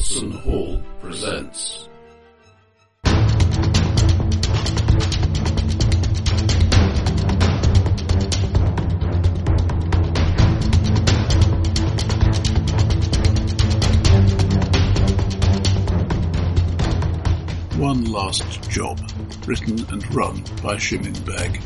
Watson Hall presents. One Last Job, written and run by Shimin Beg.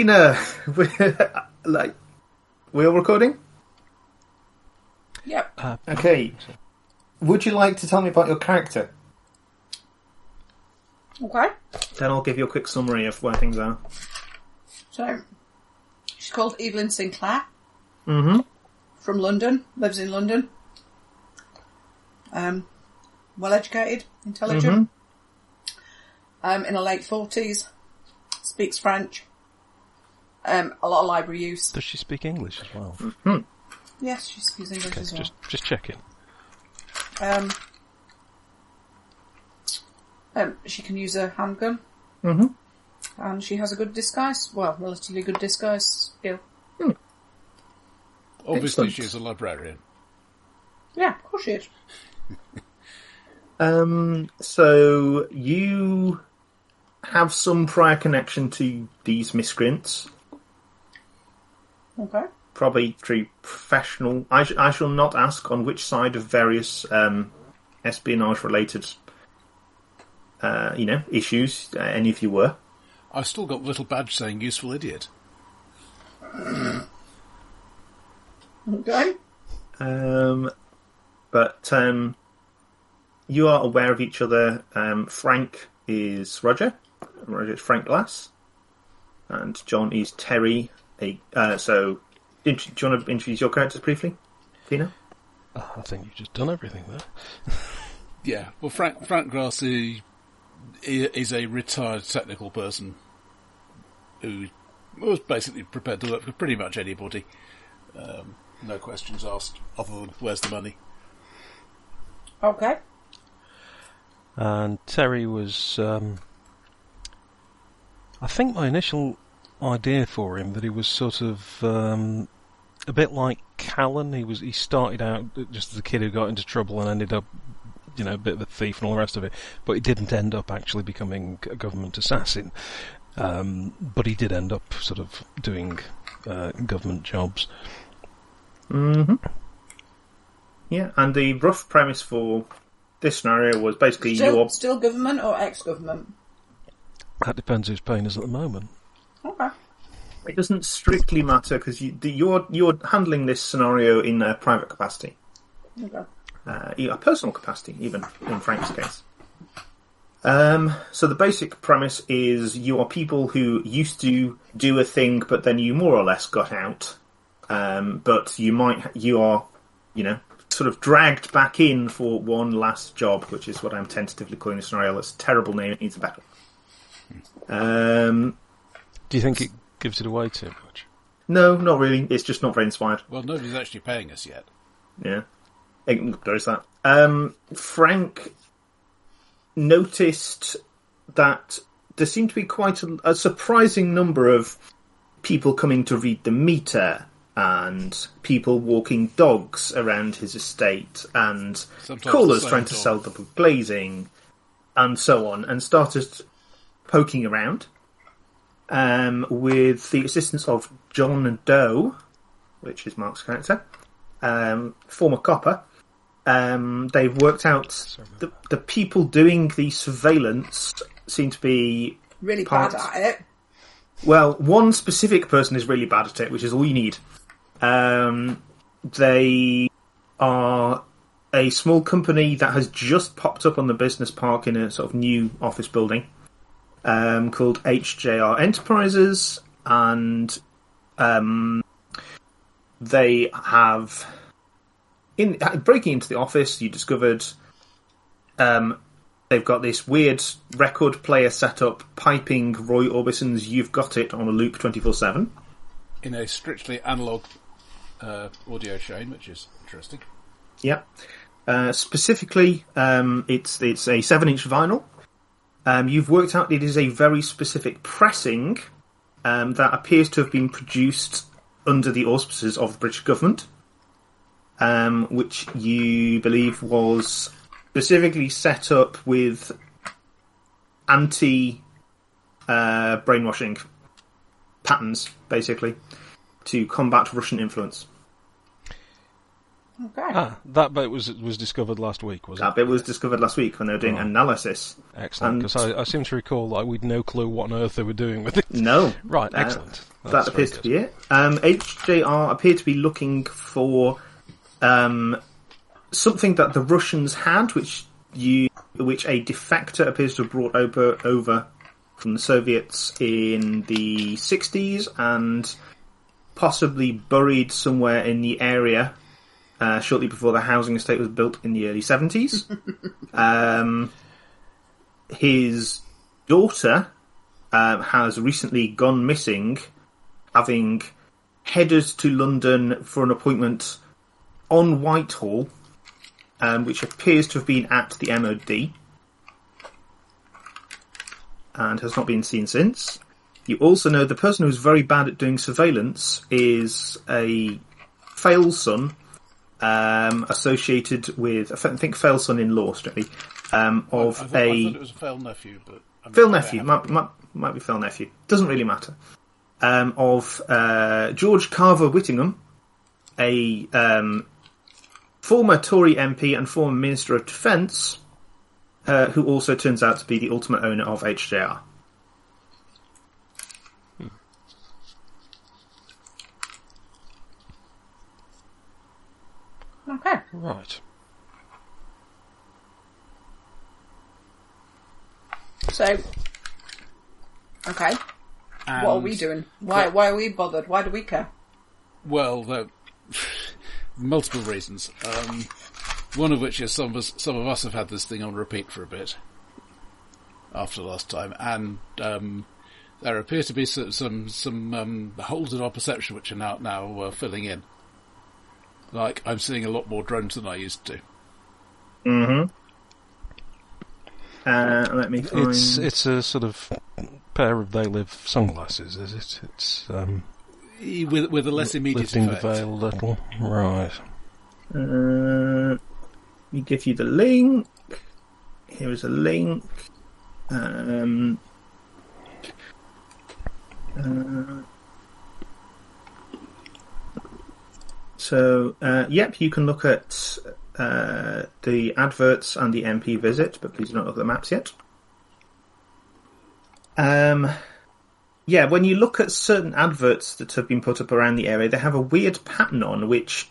Tina, we're, like, we are recording? Yep. Uh, Okay. Would you like to tell me about your character? Okay. Then I'll give you a quick summary of where things are. So, she's called Evelyn Sinclair Mm-hmm. from London, lives in London. Um, well educated, intelligent. Hmm. Um, in her late 40s, speaks French. Um, a lot of library use. Does she speak English as well? Yes, she speaks English Okay, as well. just just checking. Um, um, she can use a handgun. Mm-hmm. And she has a good disguise, well, relatively good disguise skill. Obviously, Excellent. she's a librarian. Yeah, of course she is. Um, so you have some prior connection to these miscreants, Okay. probably through professional. I, sh- I shall not ask on which side of various um, espionage-related, uh, you know, issues uh, any of you were. I've still got the little badge saying useful idiot. Okay. Um, but um, you are aware of each other. Um, Frank is Roger. Roger is Frank Glass, and John is Terry. A, uh, so, int- do you want to introduce your characters briefly, Tina? Uh, I think you've just done everything there. Yeah, well, Frank Frank Grassi i- is a retired technical person who was basically prepared to work for pretty much anybody. Um, no questions asked, other than where's the money. Okay. And Terry was. Um, I think my initial idea for him that he was sort of um, a bit like Callan. He was. He started out just as a kid who got into trouble and ended up, you know, a bit of a thief and all the rest of it. But he didn't end up actually becoming a government assassin. Um, but he did end up sort of doing uh, government jobs. Mm-hmm. Yeah, and the rough premise for this scenario was basically Still, your still government or ex-government? That depends who's paying us at the moment. Okay. It doesn't strictly matter because you, the- you're you're handling this scenario in a private capacity, Okay. uh, a personal capacity, even in Frank's case. Um, so the basic premise is you are people who used to do a thing, but then you more or less got out. Um, but you might you are, you know, sort of dragged back in for one last job, which is what I'm tentatively calling the scenario. That's a terrible name. It needs a better. Um, Do you think it gives it away too much? no, not really. It's just not very inspired. Well, nobody's actually paying us yet. Yeah, there is that. Um, Frank noticed that there seemed to be quite a, a surprising number of people coming to read the meter and people walking dogs around his estate and Sometimes callers trying to dog. sell double glazing and so on and started poking around um, with the assistance of John Doe, which is Mark's character, um, former copper. Um, they've worked out the, the people doing the surveillance seem to be Really Parts. bad at it. well, one specific person is really bad at it, which is all you need. Um, they are a small company that has just popped up on the business park in a sort of new office building um, called HJR Enterprises, and um, they have in breaking into the office. You discovered um, they've got this weird record player setup piping Roy Orbison's "You've Got It" on a loop twenty four seven. In a strictly analog uh, audio chain, which is interesting. Yeah. Uh, specifically, um, it's it's a seven-inch vinyl. Um, you've worked out it is a very specific pressing um, that appears to have been produced under the auspices of the British government, um, which you believe was specifically set up with anti uh, brainwashing patterns, basically, to combat Russian influence. Okay. Ah, that bit was was discovered last week, was That it? bit was discovered last week when they were doing Right. analysis. Excellent, and- because I, I seem to recall like we'd no clue what on earth they were doing with it. No. Right, Uh, excellent. that appears very to be it. Um, HJR appeared to be looking for um, something that the Russians had, which you, which a defector appears to have brought over over from the Soviets in the 60s and possibly buried somewhere in the area uh, shortly before the housing estate was built in the early 70s. um, his daughter um, has recently gone missing, having headed to London for an appointment on Whitehall, um, which appears to have been at the MOD, and has not been seen since. You also know the person who's very bad at doing surveillance is a fail son um, associated with, I think, fail son in law, strictly, um, I of thought, a. I thought it was a failed nephew, but I'm Phil nephew, might, might, might be Phil nephew. Doesn't really matter. Um, of uh, George Carver Whittingham, a um, former Tory MP and former Minister of Defence, uh, who also turns out to be the ultimate owner of HJR. Okay. Right. So. Okay. And, What are we doing? Why? Why are we bothered? Why do we care? Well, there multiple reasons. Um, one of which is some of us, some of us have had this thing on repeat for a bit after last time, and um, there appear to be some some, some um, holes in our perception which are now now uh, filling in. Like I'm seeing a lot more drones than I used to. Mm-hmm. Uh, let me find. It's it's a sort of pair of they live sunglasses, is it? It's um, With with a less immediate lifting effect. the veil a little. Right. Uh, let me give you the link. Here is a link. Um, uh, so, uh, yep, you can look at uh, the adverts and the MP visit, but please do not look at the maps yet. Um, yeah, when you look at certain adverts that have been put up around the area, they have a weird pattern on which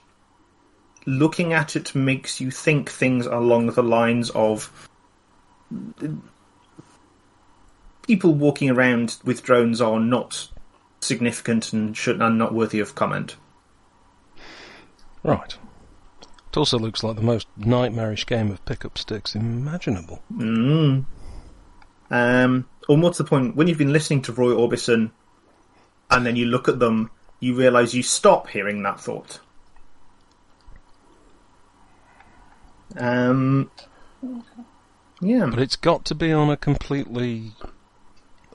looking at it makes you think things along the lines of people walking around with drones are not significant and should and not worthy of comment. Right. It also looks like the most nightmarish game of pickup sticks imaginable. Mm. Um, or more to the point, when you've been listening to Roy Orbison and then you look at them, you realise you stop hearing that thought. Um, yeah. But it's got to be on a completely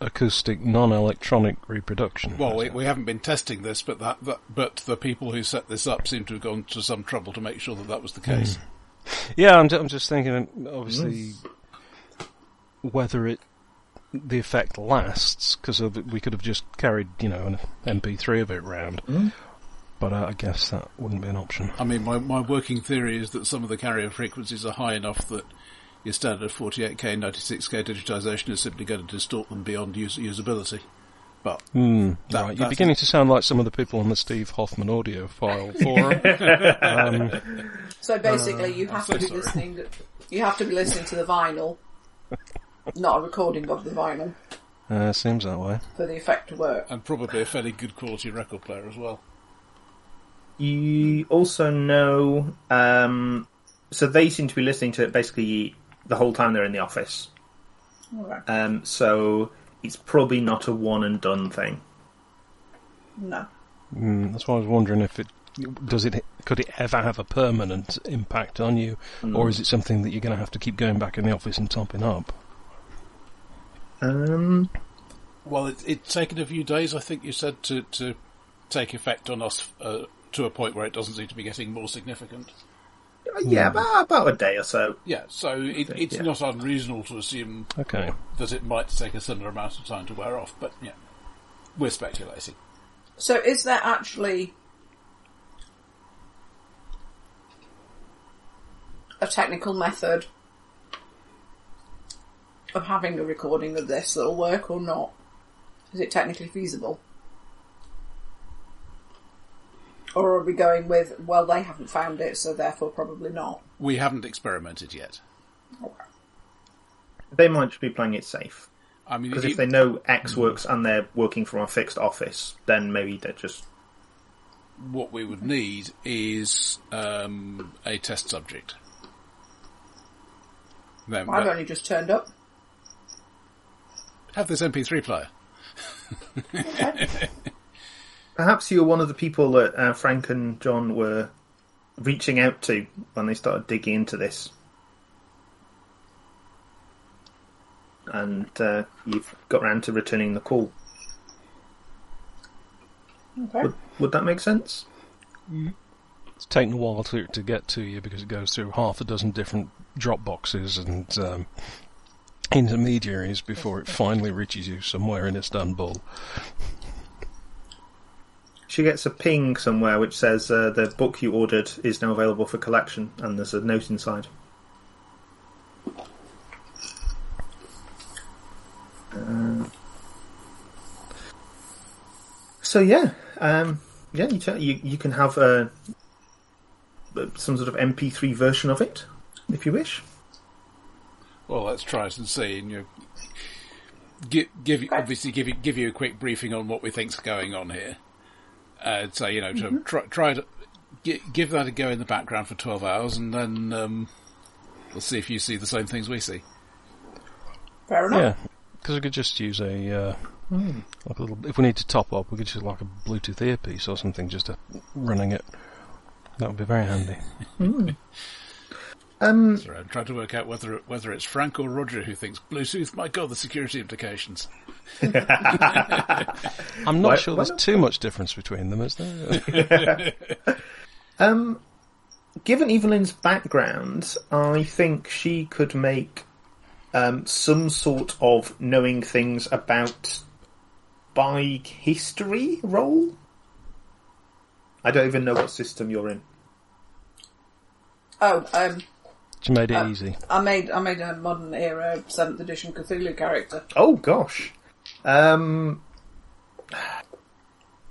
acoustic, non-electronic reproduction. Well, we, we haven't been testing this, but that, that but the people who set this up seem to have gone to some trouble to make sure that that was the case. Hmm. Yeah, I'm, I'm just thinking, obviously, mm. whether it the effect lasts because we could have just carried, you know, an MP3 of it round. Mm. But uh, I guess that wouldn't be an option. I mean, my, my working theory is that some of the carrier frequencies are high enough that your standard 48k, 96k digitization is simply going to distort them beyond use, usability. But Hmm. That- right, you're that's- beginning to sound like some of the people on the Steve Hoffman audiophile forum. um, So basically, you have so to be sorry. listening. You have to be listening to the vinyl, not a recording of the vinyl, uh, seems that way. for the effect to work. and probably a fairly good quality record player as well. You also know, um, so they seem to be listening to it basically the whole time they're in the office. Okay. Um, so it's probably not a one and done thing. No. Mm, that's why I was wondering if it does it could it ever have a permanent impact on you, or is it something that you're going to have to keep going back in the office and topping up? Um, Well, it, it's taken a few days, I think you said, to, to take effect on us uh, to a point where it doesn't seem to be getting more significant. Yeah, hmm. about, about a day or so. Yeah, so it, it's yeah. not unreasonable to assume Okay. that it might take a similar amount of time to wear off, but yeah, we're speculating. So is there actually a technical method of having a recording of this that'll work or not? Is it technically feasible? Or are we going with, well, they haven't found it, so therefore probably not? We haven't experimented yet. Okay. They might just be playing it safe. I mean, Because it- if they know X works and they're working from a fixed office, then maybe they're just. what we would need is um, a test subject. Then I've only just turned up. have this MP3 player. Perhaps you were one of the people that uh, Frank and John were reaching out to when they started digging into this. And uh, you've got round to returning the call. Okay. Would, would that make sense? It's taken a while to to get to you because it goes through half a dozen different drop boxes and um, intermediaries before it finally reaches you somewhere in Istanbul. She gets a ping somewhere which says uh, the book you ordered is now available for collection, and there's a note inside. Uh, so yeah, um, yeah, you, you you can have a, some sort of MP3 version of it if you wish. Well, let's try and see. And you give, give obviously give give you a quick briefing on what we think's going on here. Uh, so you know, to try, try to gi- give that a go in the background for twelve hours, and then um, we'll see if you see the same things we see. Fair enough. Yeah, because we could just use a uh, like a little. If we need to top up, we could just like a Bluetooth earpiece or something, just to running it. That would be very handy. Um, So I'm trying to work out whether whether it's Frank or Roger who thinks Bluetooth. My God, the security implications. I'm not Why- sure why there's not? too much difference between them, is there? Um, given Evelyn's background, I think she could make um, some sort of knowing things about bike history role. I don't even know what system you're in. Oh, um, She made it Uh, easy. I made I made a modern era seventh edition Cthulhu character. Oh gosh. Um,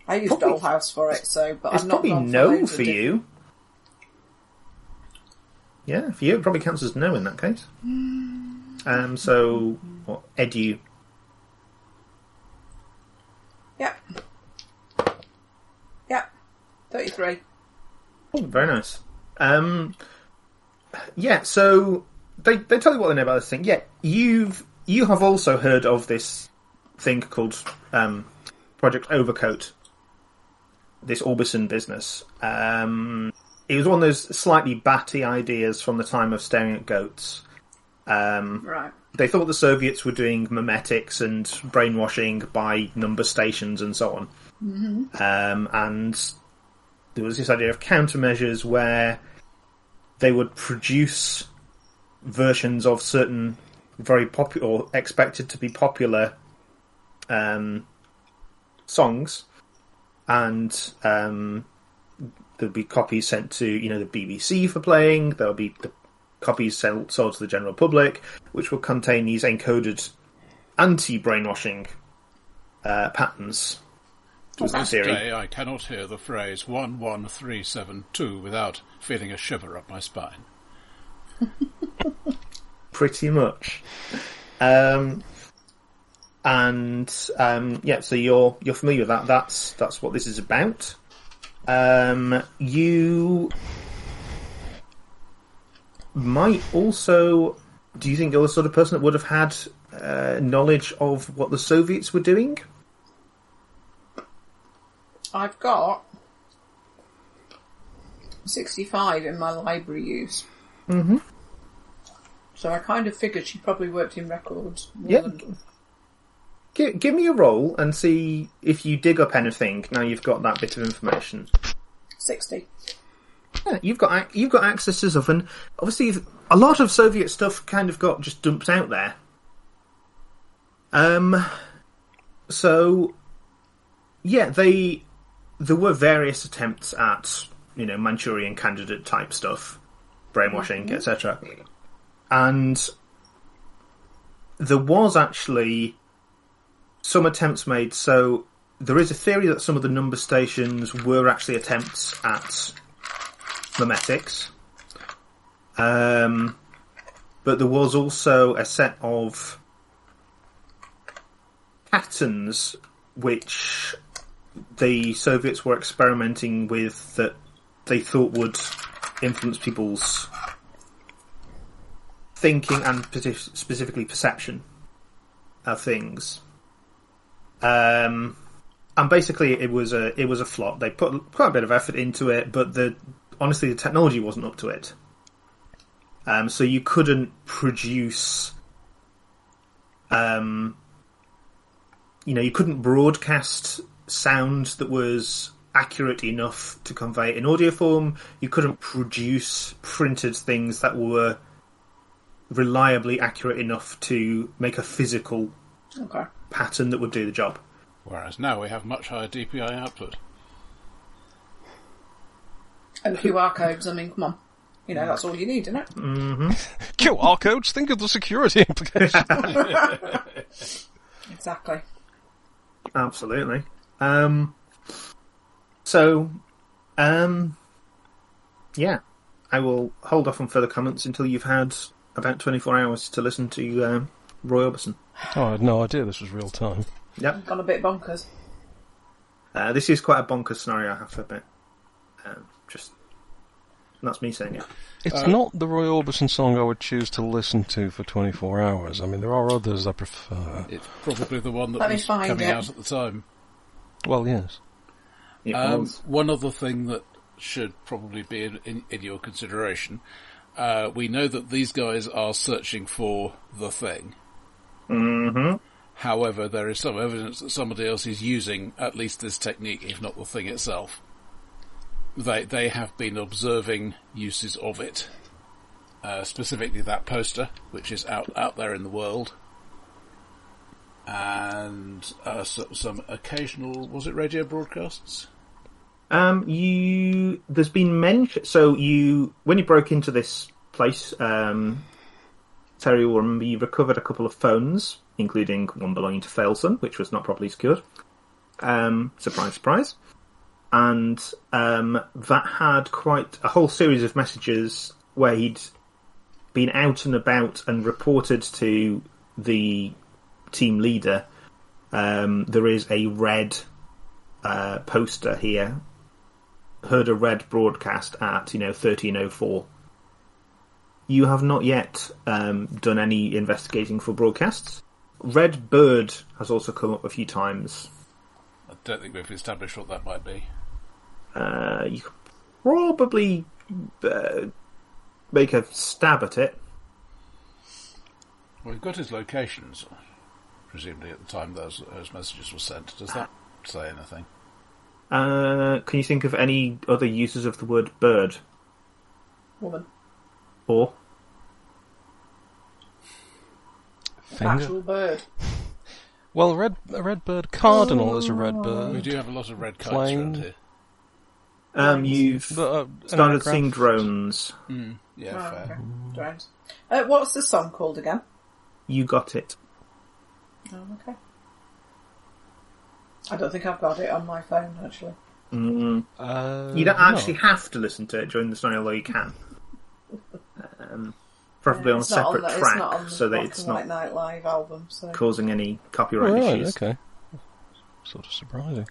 I used Probably- Dhole's House for it, so but it's not probably for no for you. Yeah, for you it probably counts as no in that case. Um, so what edu? Yep. Yep. Thirty three. Oh, very nice. Um, yeah, so they they tell you what they know about this thing. Yeah, you've you have also heard of this thing called um, Project Overcoat. This Orbison business. Um, it was one of those slightly batty ideas from the time of staring at goats. Um, Right. they thought the Soviets were doing memetics and brainwashing by number stations and so on. Um, and there was this idea of countermeasures where they would produce versions of certain very popular or expected to be popular um, songs, and um, there'll be copies sent to you know the BBC for playing. There'll be the copies sold, sold to the general public, which will contain these encoded anti-brainwashing uh, patterns. To the this day, I cannot hear the phrase 11372 without feeling a shiver up my spine. pretty much. Um, and um, yeah, so you're you're familiar with that. That's that's what this is about. Um, you might also. Do you think you're the sort of person that would have had uh, knowledge of what the Soviets were doing? I've got 65 in my library use. Mm-hmm. So I kind of figured she probably worked in records. more Yeah. than- Give, give me a roll and see if you dig up anything. Now you've got that bit of information. 60. Yeah, you've got you've got access to stuff, and obviously a lot of Soviet stuff kind of got just dumped out there. Um, so yeah, they there were various attempts at you know Manchurian candidate type stuff, brainwashing, etc. And there was actually some attempts made. So there is a theory that some of the number stations were actually attempts at memetics. Um, but there was also a set of patterns which the Soviets were experimenting with that they thought would influence people's thinking and specifically perception of things. Um, and basically, it was a it was a flop. They put quite a bit of effort into it, but the honestly the technology wasn't up to it. Um, so you couldn't produce, um, you know, you couldn't broadcast sound that was accurate enough to convey in audio form. You couldn't produce printed things that were reliably accurate enough to make a physical Okay. pattern that would do the job. Whereas now we have much higher DPI output. And QR codes, I mean, come on. You know, that's all you need, isn't it? QR codes. Think of the security implications. Exactly. Absolutely. Um, so, um, yeah, I will hold off on further comments until you've had about 24 hours to listen to um, Roy Orbison. Oh, I had no idea this was real time. Yep. Gone a bit bonkers. Uh, this is quite a bonkers scenario, I have to admit. Um, just, that's me saying it. It's not the Roy Orbison song I would choose to listen to for 24 hours. I mean, there are others I prefer. It's probably the one that Let me was find coming it. out at the time. Well, yes. It Um, was. one other thing that should probably be in, in, in your consideration. Uh, we know that these guys are searching for the thing. Mm-hmm. However, there is some evidence that somebody else is using at least this technique, if not the thing itself. They they have been observing uses of it, uh, specifically that poster, which is out out there in the world, and uh, so, some occasional was it radio broadcasts? Um, you there's been mention. So you when you broke into this place, um, Terry will recovered a couple of phones, including one belonging to Failson, which was not properly secured. Um, surprise, surprise. And um, that had quite a whole series of messages where he'd been out and about and reported to the team leader. Um, there is a red uh, poster here heard a red broadcast at you know 1304 you have not yet um, done any investigating for broadcasts red bird has also come up a few times I don't think we've established what that might be. uh, you could probably uh, make a stab at it Well, we've got his locations, presumably at the time those those messages were sent. Does that say anything? uh, can you think of any other uses of the word bird Woman. Or Finger. Actual bird. Well, a red, a red bird cardinal is a red bird. We do have a lot of red kites Plane. around here. um, you've But, uh, an started aircraft- seeing drones Yeah, Oh, fair. okay. Drones. Uh, what's the song called again? you got it Oh, okay. I don't think I've got it on my phone, actually. mm. Uh, You don't no. actually have to listen to it during the scenario, although you can. Um, preferably on a It's not separate the- track, it's not on the so that it's not Night Live album, so... causing any copyright Oh, right, issues. okay. Sort of surprising.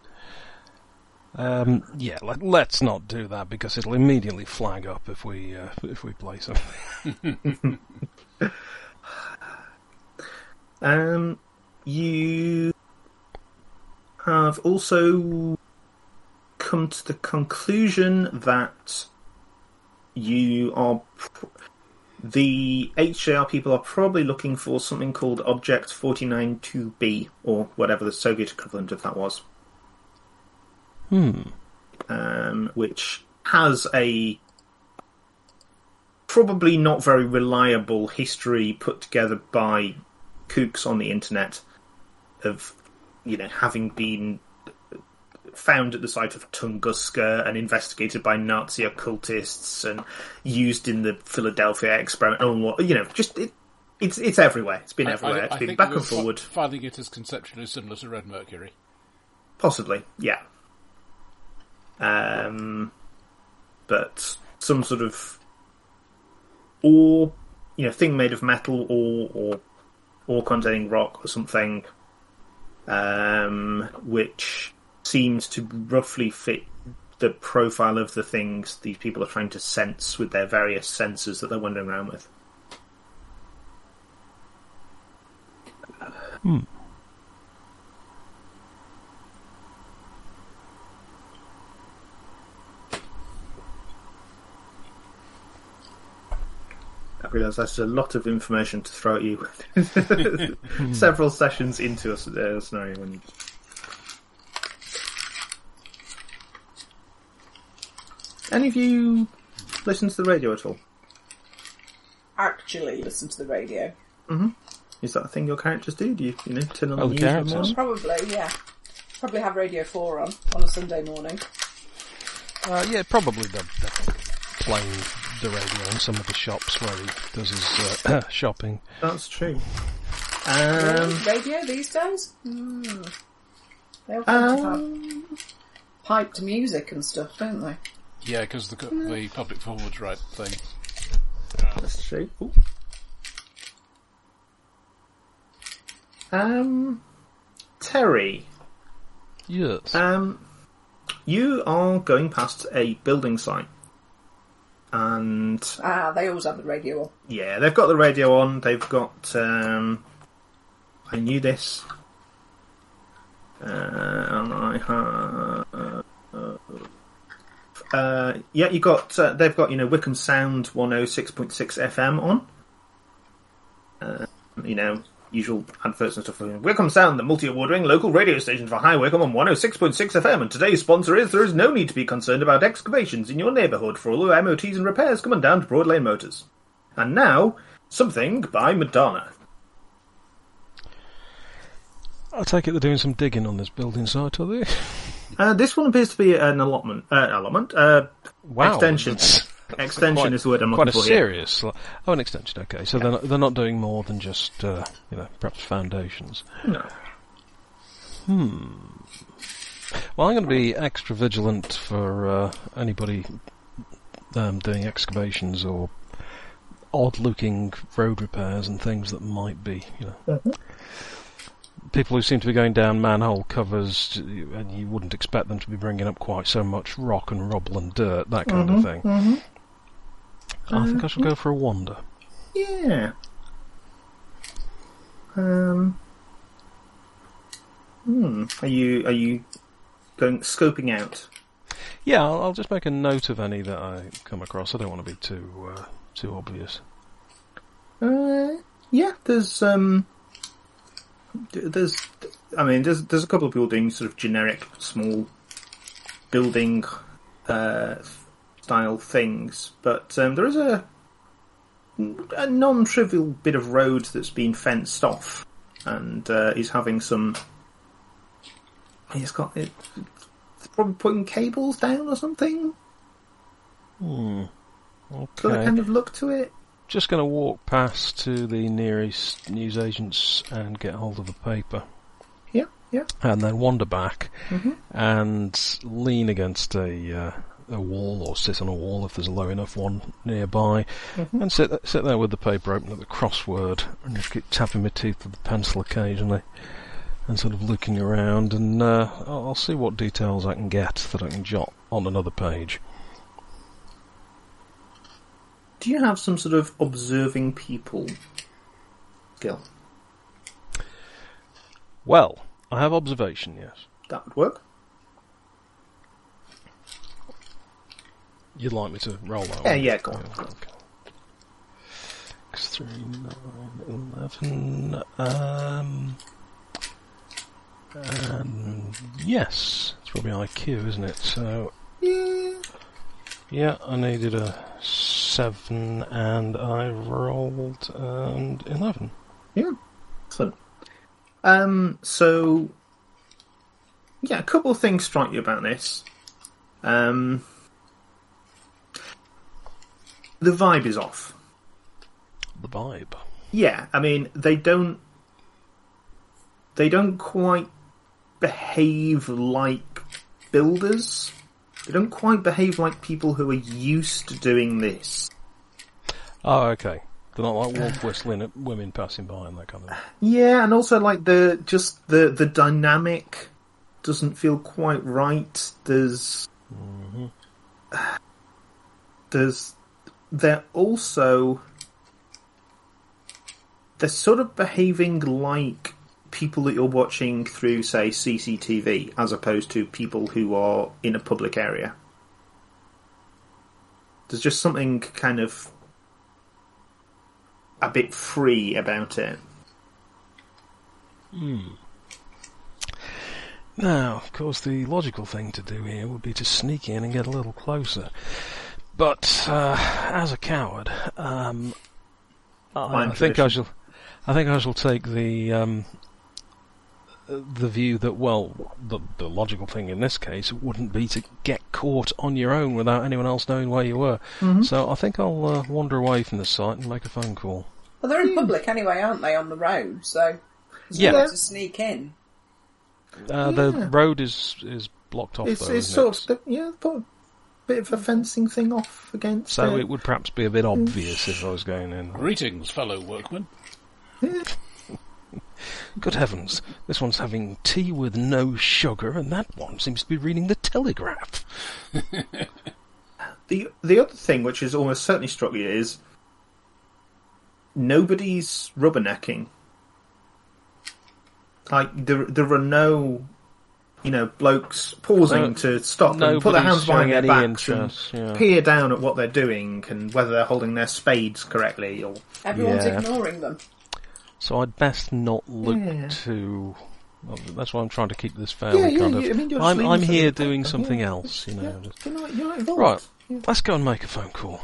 Um, yeah, let, let's not do that because it'll immediately flag up if we uh, if we play something. Um, you have also come to the conclusion that you are. Pr- the HJR people are probably looking for something called Object 492B, or whatever the Soviet equivalent of that was. Hmm. um, which has a probably not very reliable history put together by kooks on the internet of you know having been found at the site of Tunguska and investigated by Nazi occultists and used in the Philadelphia experiment. Oh, you know, just it, it's it's everywhere. It's been everywhere. It's been think back and forward. Finding it as conceptually similar to Red Mercury. Possibly, yeah. Um, but some sort of ore, you know, thing made of metal or or ore containing rock or something, um, which seems to roughly fit the profile of the things these people are trying to sense with their various sensors that they're wandering around with. I realise that's a lot of information to throw at you. Several sessions into a uh, scenario when you. Any of you listen to the radio at all? Actually, listen to the radio. Is that a thing your characters do? Do you, you know, turn on Oh, the the news in the characters? morning? Probably, yeah. Probably have Radio 4 on on a Sunday morning. Uh, yeah, probably they're, they're playing the radio in some of the shops where he does his uh, shopping. That's true. Um, radio these days? Hmm. They all tend to um, have piped music and stuff, don't they? Yeah, because the, the public forwards right thing. that's true. Ooh. Um, Terry. Yes. Um, you are going past a building site, and Ah, they always have the radio on. yeah, they've got the radio on. They've got. Um, I knew this, uh, and I had. Uh, yeah, you got. Uh, they've got you know Wycombe Sound one hundred six point six FM on. Uh, you know, usual adverts and stuff. Wycombe Sound, the multi-award-winning local radio station for High Wycombe on 106.6 FM. And today's sponsor is there is no need to be concerned about excavations in your neighbourhood for all your MOTs and repairs. Come on down to Broad Lane Motors. And now, something by Madonna. I take it they're doing some digging on this building site, are they? Uh, this one appears to be an allotment. Uh, allotment. Uh, Wow. extension. that's Extension quite- is the word I'm Quite looking a for here. serious. Oh, an extension. Okay, so they're not, they're not doing more than just uh, you know perhaps foundations. No. Hmm. Well, I'm going to be extra vigilant for uh, anybody um, doing excavations or odd-looking road repairs and things that might be, you know. People who seem to be going down manhole covers, and you wouldn't expect them to be bringing up quite so much rock and rubble and dirt, that kind of thing. I think I shall go for a wander. Yeah. Um. Hmm. Are you are you going scoping out? Yeah, I'll, I'll just make a note of any that I come across. I don't want to be too uh, too obvious. Uh, yeah. There's um. There's, I mean, there's there's a couple of people doing sort of generic small building uh, style things, but um, there is a a non-trivial bit of road that's been fenced off, and uh, is having some. He's got it. It's probably putting cables down or something. Hmm. Got a Okay. kind of look to it. Just going to walk past to the nearest newsagents and get hold of a paper, Yeah, yeah. and then wander back Mhm. and lean against a uh, a wall or sit on a wall if there's a low enough one nearby, and sit sit there with the paper open at the crossword and just keep tapping my teeth with the pencil occasionally. And sort of looking around, and uh, I'll I'll see what details I can get that I can jot on another page. Do you have some sort of observing people skill? Well, I have observation, yes. That would work. you'd like me to roll that Yeah, one? yeah, go on. Okay. Six, three, nine, eleven. Um, um, yes, it's probably IQ, isn't it? So Yeah. Yeah, I needed a seven, and I rolled an eleven. Yeah. Excellent. Um, so, yeah, a couple of things strike you about this. Um, the vibe is off. The vibe. Yeah, I mean, they don't. They don't quite behave like builders. They don't quite behave like people who are used to doing this. Oh, okay. They're not like wolf whistling at women passing by and that kind of. Yeah, and also like the just the the dynamic doesn't feel quite right. There's mm-hmm. there's they're also they're sort of behaving like people that you're watching through say CCTV as opposed to people who are in a public area. There's just something kind of a bit free about it. Now, of course, the logical thing to do here would be to sneak in and get a little closer. But uh, as a coward, um, I, I think I shall. I think I shall take the um, the view that well, the the logical thing in this case wouldn't be to get caught on your own without anyone else knowing where you were. So I think I'll uh, wander away from the site and make a phone call. Well, they're in public anyway, aren't they, on the road? So it's Yeah. yeah. to sneak in. Uh, The road is is blocked off. It's, though, it's sort it? of yeah, put a bit of a fencing thing off against. So it. it would perhaps be a bit obvious if I was going in. Greetings, fellow workmen. Yeah. Good heavens, this one's having tea with no sugar, and that one seems to be reading the Telegraph. The the other thing, which has almost certainly struck you, is nobody's rubbernecking. Like there there are no, you know, blokes pausing No- to stop and put their hands behind their any backs and yeah. peer down at what they're doing and whether they're holding their spades correctly or Everyone's Yeah. ignoring them. So I'd best not look Yeah. too. well, that's why I'm trying to keep this fairly Yeah, yeah, kind yeah, of. I mean, I'm, I'm here doing yeah. something else, you know. yeah, just- you're not, you're not. Right, Yeah. let's go and make a phone call,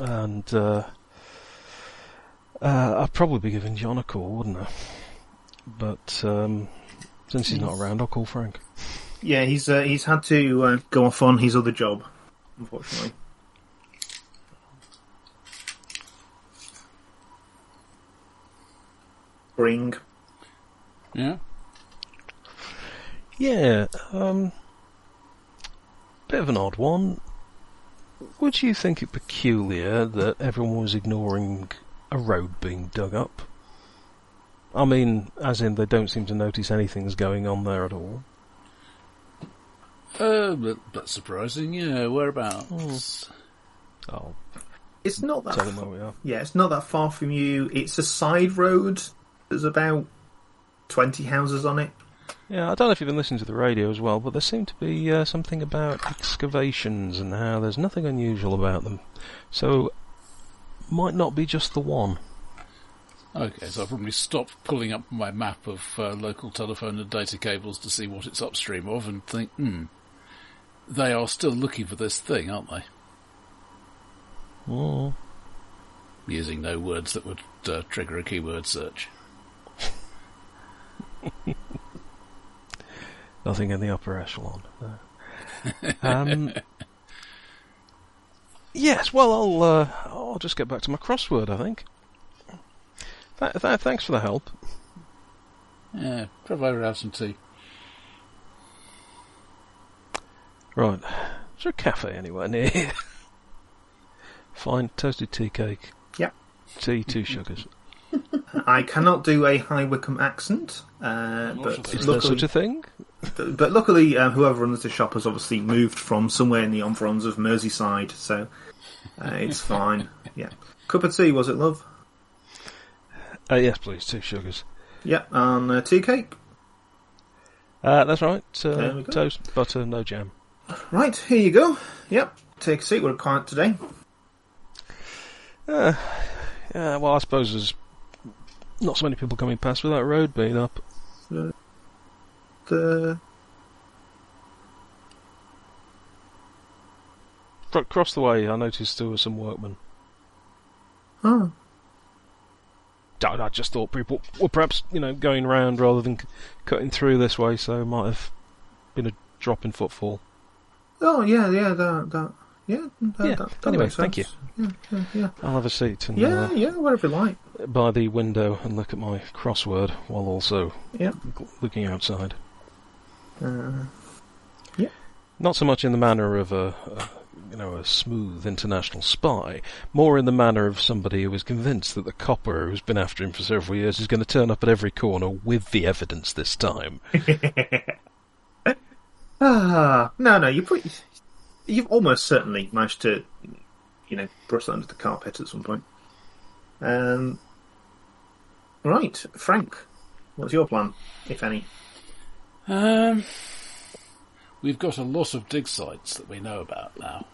and uh, uh, I'd probably be giving John a call, wouldn't I? But um, since he's not around, I'll call Frank. Yeah, he's uh, he's had to uh, go off on his other job, unfortunately. Bring. Yeah? Yeah, um, bit of an odd one. Would you think it peculiar that everyone was ignoring a road being dug up? I mean, as in they don't seem to notice anything's going on there at all. Uh, but, that's surprising, yeah. Whereabouts? I'll It's not that. tell them where we are. Yeah, it's not that far from you. It's a side road. There's about twenty houses on it. Yeah, I don't know if you've been listening to the radio as well, but there seemed to be uh, something about excavations and how there's nothing unusual about them. So, might not be just the one. Okay, so I'll probably stop pulling up my map of uh, local telephone and data cables to see what it's upstream of and think, hmm, they are still looking for this thing, aren't they? Oh. Using no words that would uh, trigger a keyword search. Nothing in the upper echelon. No. um, yes, well, I'll uh, I'll just get back to my crossword. I think. Th- th- thanks for the help. Yeah, drive over and have some tea. Right, is there a cafe anywhere near here? Fine, toasted tea cake. Yep. Tea, two sugars. I cannot do a High Wycombe accent, uh, but Is Is there luckily, such a thing? but luckily, uh, whoever runs the shop has obviously moved from somewhere in the environs of Merseyside, so uh, it's fine. Yeah, cup of tea was it, love? Uh, yes, please, two sugars. Yeah, and uh, tea cake. Uh, that's right. There Uh, we go. toast, butter, no jam. Right, here you go. Yep, take a seat. We're quiet today. Uh, yeah, well, I suppose there's not so many people coming past with that road being up. The Across the way, I noticed there were some workmen. oh, I I just thought people were perhaps, you know, going round rather than c- cutting through this way, so it might have been a drop in footfall. oh yeah, yeah, that that yeah. That, Yeah, That, that anyway, thank you. Yeah, yeah, yeah. I'll have a seat and Yeah, uh, yeah, whatever you like. By the window and look at my crossword while also Yeah. g- looking outside. Uh, Not so much in the manner of a, a you know a smooth international spy, more in the manner of somebody who is convinced that the copper who's been after him for several years is going to turn up at every corner with the evidence this time. ah, no, no, you put, you've almost certainly managed to, you know, brush that under the carpet at some point. Um, right, Frank, what's your plan, if any? Um, we've got a lot of dig sites that we know about now.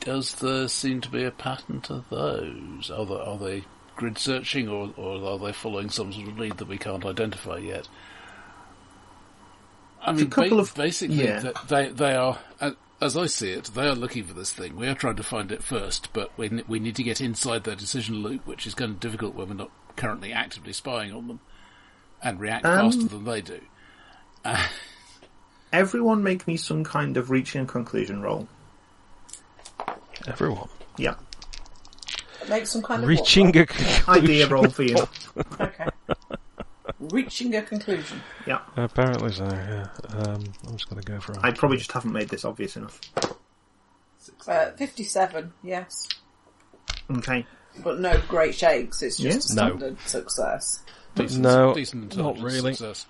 Does there seem to be a pattern to those? Are they, are they grid searching or, or are they following some sort of lead that we can't identify yet? I mean, ba- of- basically, yeah. they they are, a- as I see it, they are looking for this thing. We are trying to find it first, but we we need to get inside their decision loop, which is kind of difficult when we're not currently actively spying on them and react Um, faster than they do. Everyone make me some kind of reaching a conclusion roll. Everyone Yeah, Make some kind of reaching what? a conclusion. idea roll for you. Okay. Reaching a conclusion. Yeah, Apparently so. Yeah. Um, I'm just going to go for. I probably just haven't made this obvious enough. Uh, 57, yes. Okay, But no great shakes, it's just a Yeah. No. standard success. Decent, No, decent not intelligence really. Success.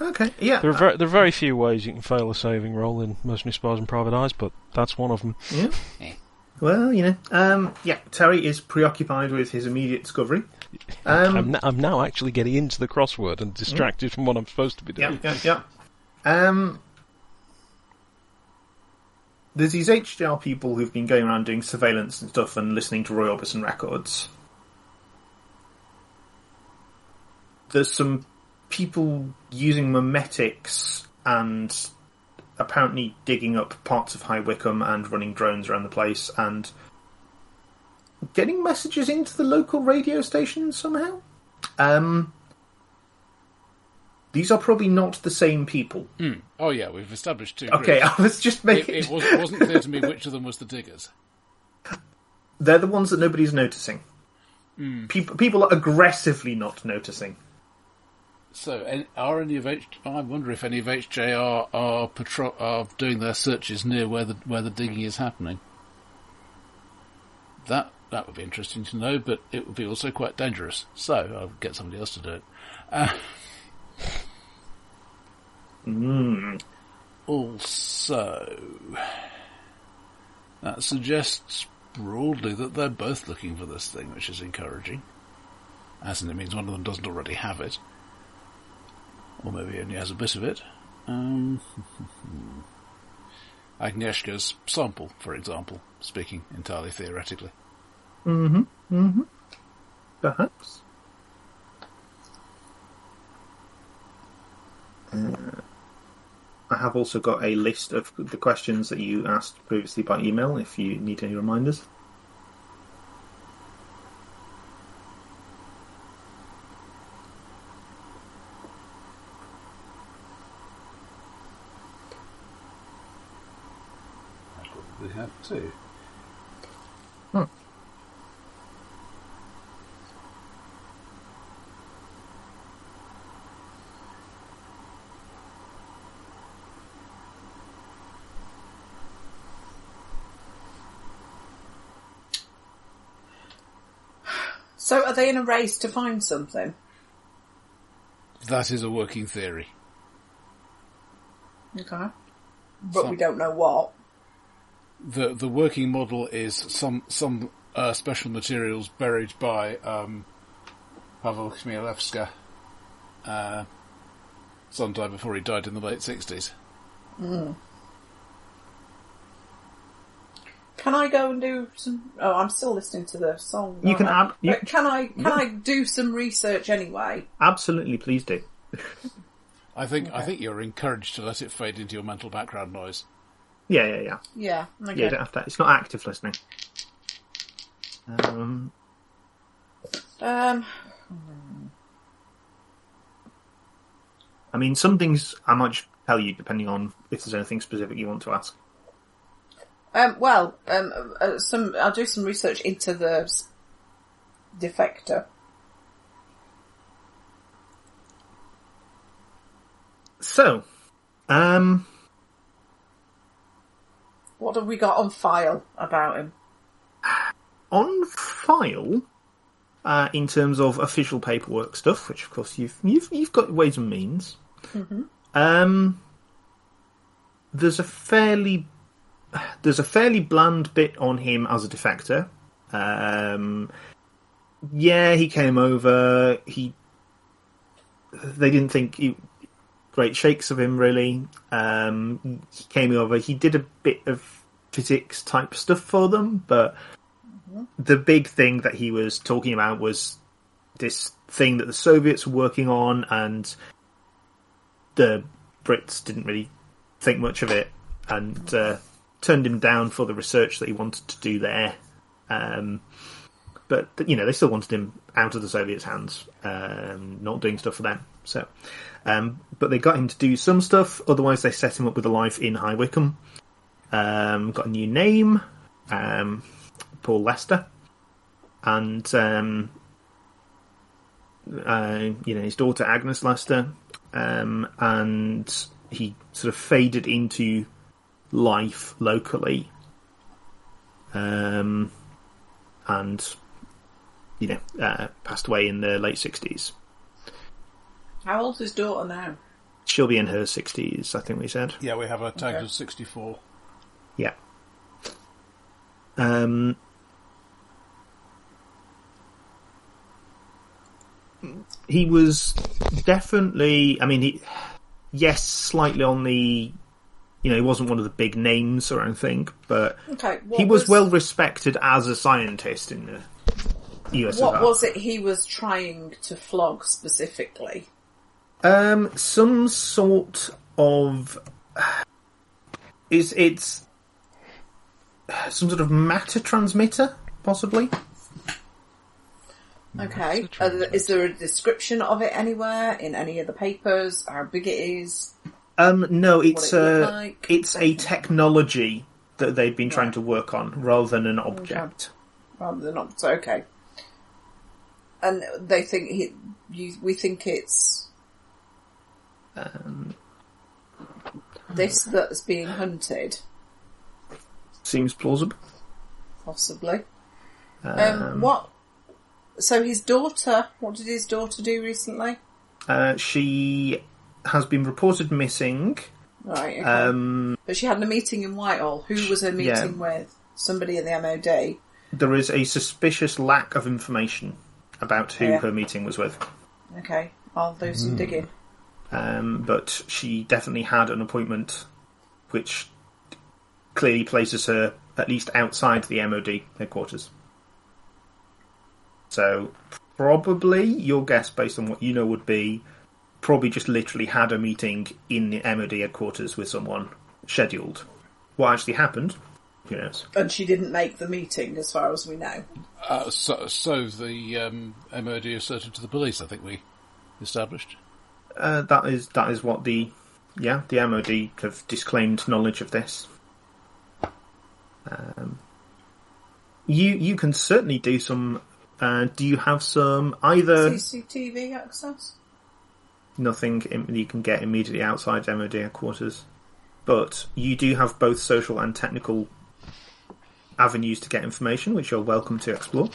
okay, yeah, There are, very, there are very few ways you can fail a saving roll in Mercenary Spies and Private Eyes, but that's one of them. yeah. Eh. Well, you know, um, yeah. Terry is preoccupied with his immediate discovery. Um, I'm, n- I'm now actually getting into the crossword and distracted from what I'm supposed to be Yeah, doing. yeah, yeah. Um, there's these HDR people who've been going around doing surveillance and stuff and listening to Roy Orbison records. There's some people using memetics and apparently digging up parts of High Wycombe and running drones around the place and getting messages into the local radio station somehow. Um, these are probably not the same people. Oh yeah, we've established two. Okay, groups. I was just It, making. it was, wasn't clear to me which of them was the diggers. They're the ones that nobody's noticing. People, people are aggressively not noticing. So, are any of H? I wonder if any of HJR are patro- are doing their searches near where the where the digging is happening. That that would be interesting to know, but it would be also quite dangerous. So, I'll get somebody else to do it. Uh, Also, that suggests broadly that they're both looking for this thing, which is encouraging. As in, it means one of them doesn't already have it. Or maybe only has a bit of it. Um, Agnieszka's sample, for example, speaking entirely theoretically. Perhaps. Uh, I have also got a list of the questions that you asked previously by email. If you need any reminders. So are they in a race to find something? That is a working theory. Okay. But Some- we don't know what. the the working model is some some uh, special materials buried by um, Pavel Chmielewska, uh, sometime before he died in the late 60s. Can I go and do some? Oh, I'm still listening to the song. You can I? add- you- But can I? Can Yeah. I do some research anyway? Absolutely, please do. I think I think you're encouraged to let it fade into your mental background noise. Yeah, yeah, yeah. Yeah. Okay. Yeah, you don't have to, it's not active listening. Um, Um. I mean, some things I might just tell you depending on if there's anything specific you want to ask. Um. Well. Um. Uh, some. I'll do some research into the s- defector. So, um, What have we got on file about him? on file, uh, in terms of official paperwork stuff, which of course you've you've you've got ways and means. Um, there's a fairly there's a fairly bland bit on him as a defector. Um, yeah, he came over. He they didn't think he, great shakes of him really. Um, he came over. He did a bit of physics type stuff for them, but the big thing that he was talking about was this thing that the Soviets were working on, and the Brits didn't really think much of it, and uh, turned him down for the research that he wanted to do there. Um, but you know, they still wanted him out of the Soviets' hands, um, not doing stuff for them. So, um, but they got him to do some stuff. Otherwise, they set him up with a life in High Wycombe. Um, got a new name, um, Paul Lester, and um, uh, you know his daughter Agnes Lester, um, and he sort of faded into life locally, um, and you know uh, passed away in the late sixties. How old's his daughter now? She'll be in her sixties, I think we said. Yeah, we have a tag Okay. of 64. Yeah. Um, he was definitely. I mean, he yes, slightly on the. You know, he wasn't one of the big names or anything, but Okay. He was, well respected as a scientist in the US. What was it he was trying to flog specifically? Um, some sort of is it's some sort of matter transmitter, possibly. Okay. That's a Are there- is there a description of it anywhere in any of the papers? How big it is? Um, no, it's it a like? it's a technology that they've been trying to work on rather than an object. Rather than. So okay. And they think he, you, we think it's Um, this that's being hunted, seems plausible. possibly. Um, Um, what? So his daughter. What did his daughter do recently? uh, she has been reported missing. Right. Okay. Um, but she had a meeting in Whitehall. Who was her meeting Yeah. with? Somebody in the MOD. there is a suspicious lack of information about who Yeah. her meeting was with. Okay. I'll do some digging. um, but she definitely had an appointment, which clearly places her at least outside the MOD headquarters. So, probably your guess, based on what you know, would be probably just literally had a meeting in the MOD headquarters with someone scheduled. What actually happened? Who knows? And she didn't make the meeting, as far as we know. Uh, so, so the um, MOD asserted to the police, I think we established. Uh, that is that is what the yeah the MOD have disclaimed knowledge of this. Um, you you can certainly do some. Uh, do you have some either CCTV access? Nothing you can get immediately outside MOD headquarters, but you do have both social and technical avenues to get information, which you're welcome to explore.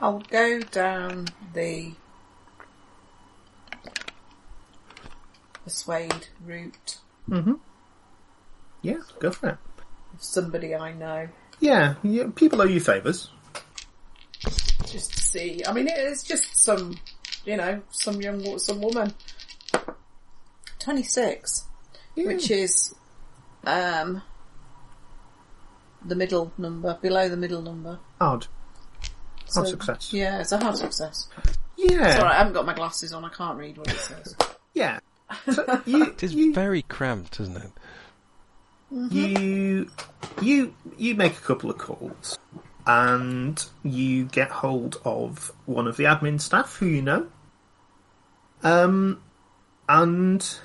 I'll go down the persuade route. Mm-hmm. Yeah, go for it. somebody I know. Yeah, yeah people owe you favours. Just to see. I mean, it's just some, you know, some young, some woman. 26. Which is, um, the middle number, below the middle number. Hard. So, Hard success. Yeah, it's a hard success. Yeah. Sorry, alright, I haven't got my glasses on, I can't read what it says. Yeah. So you, It is you, very cramped, isn't it? You, you, you make a couple of calls, and you get hold of one of the admin staff who you know. Um, and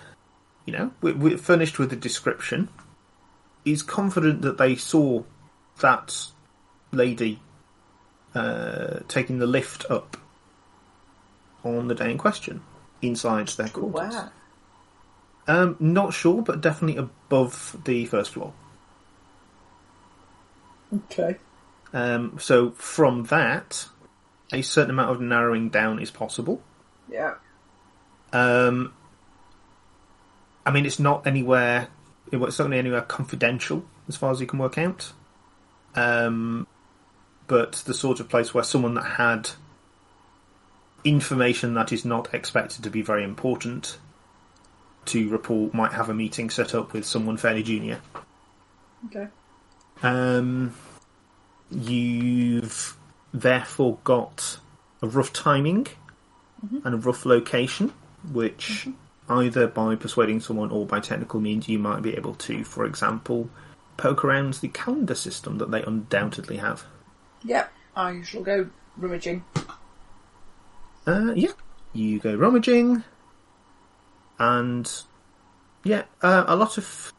you know, we're, we're furnished with a description. He's confident that they saw that lady uh, taking the lift up on the day in question inside their quarters. Wow. Um, not sure, but definitely above the first floor. Okay. Um, so from that, a certain amount of narrowing down is possible. Yeah. Um, I mean, it's not anywhere. It's certainly anywhere confidential as far as you can work out. Um, but the sort of place where someone that had information that is not expected to be very important to report might have a meeting set up with someone fairly junior. Okay. Um, you've therefore got a rough timing and a rough location, which either by persuading someone or by technical means you might be able to, for example, poke around the calendar system that they undoubtedly have. Yep. I shall go rummaging. Uh, yeah, you go rummaging, and yeah, uh, a lot of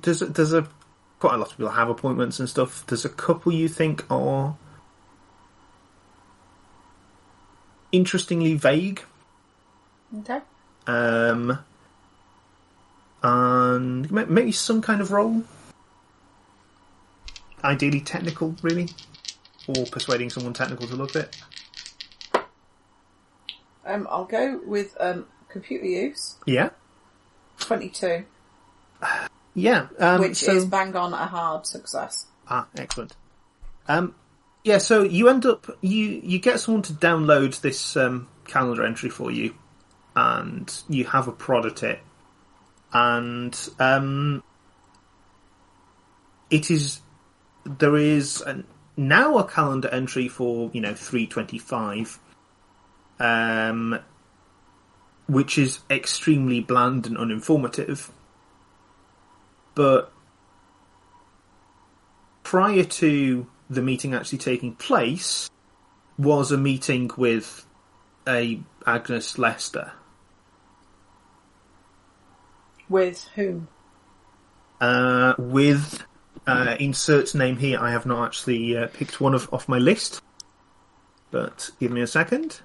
there's a, there's a quite a lot of people have appointments and stuff. There's a couple you think are interestingly vague, Okay. um, and maybe some kind of role. Ideally technical, really, or persuading someone technical to look at it. Um, I'll go with um, computer use, Yeah, 22, yeah. Um, which so- is bang on a hard success. Ah, excellent. Um, yeah, so you end up you you get someone to download this um, calendar entry for you, and you have a prod at it, and um, it is there is an, now a calendar entry for you know three twenty five, um, which is extremely bland and uninformative, but prior to the meeting actually taking place was a meeting with a Agnes Lester. With whom? Uh, with uh, insert name here. I have not actually uh, picked one of off my list, but give me a second.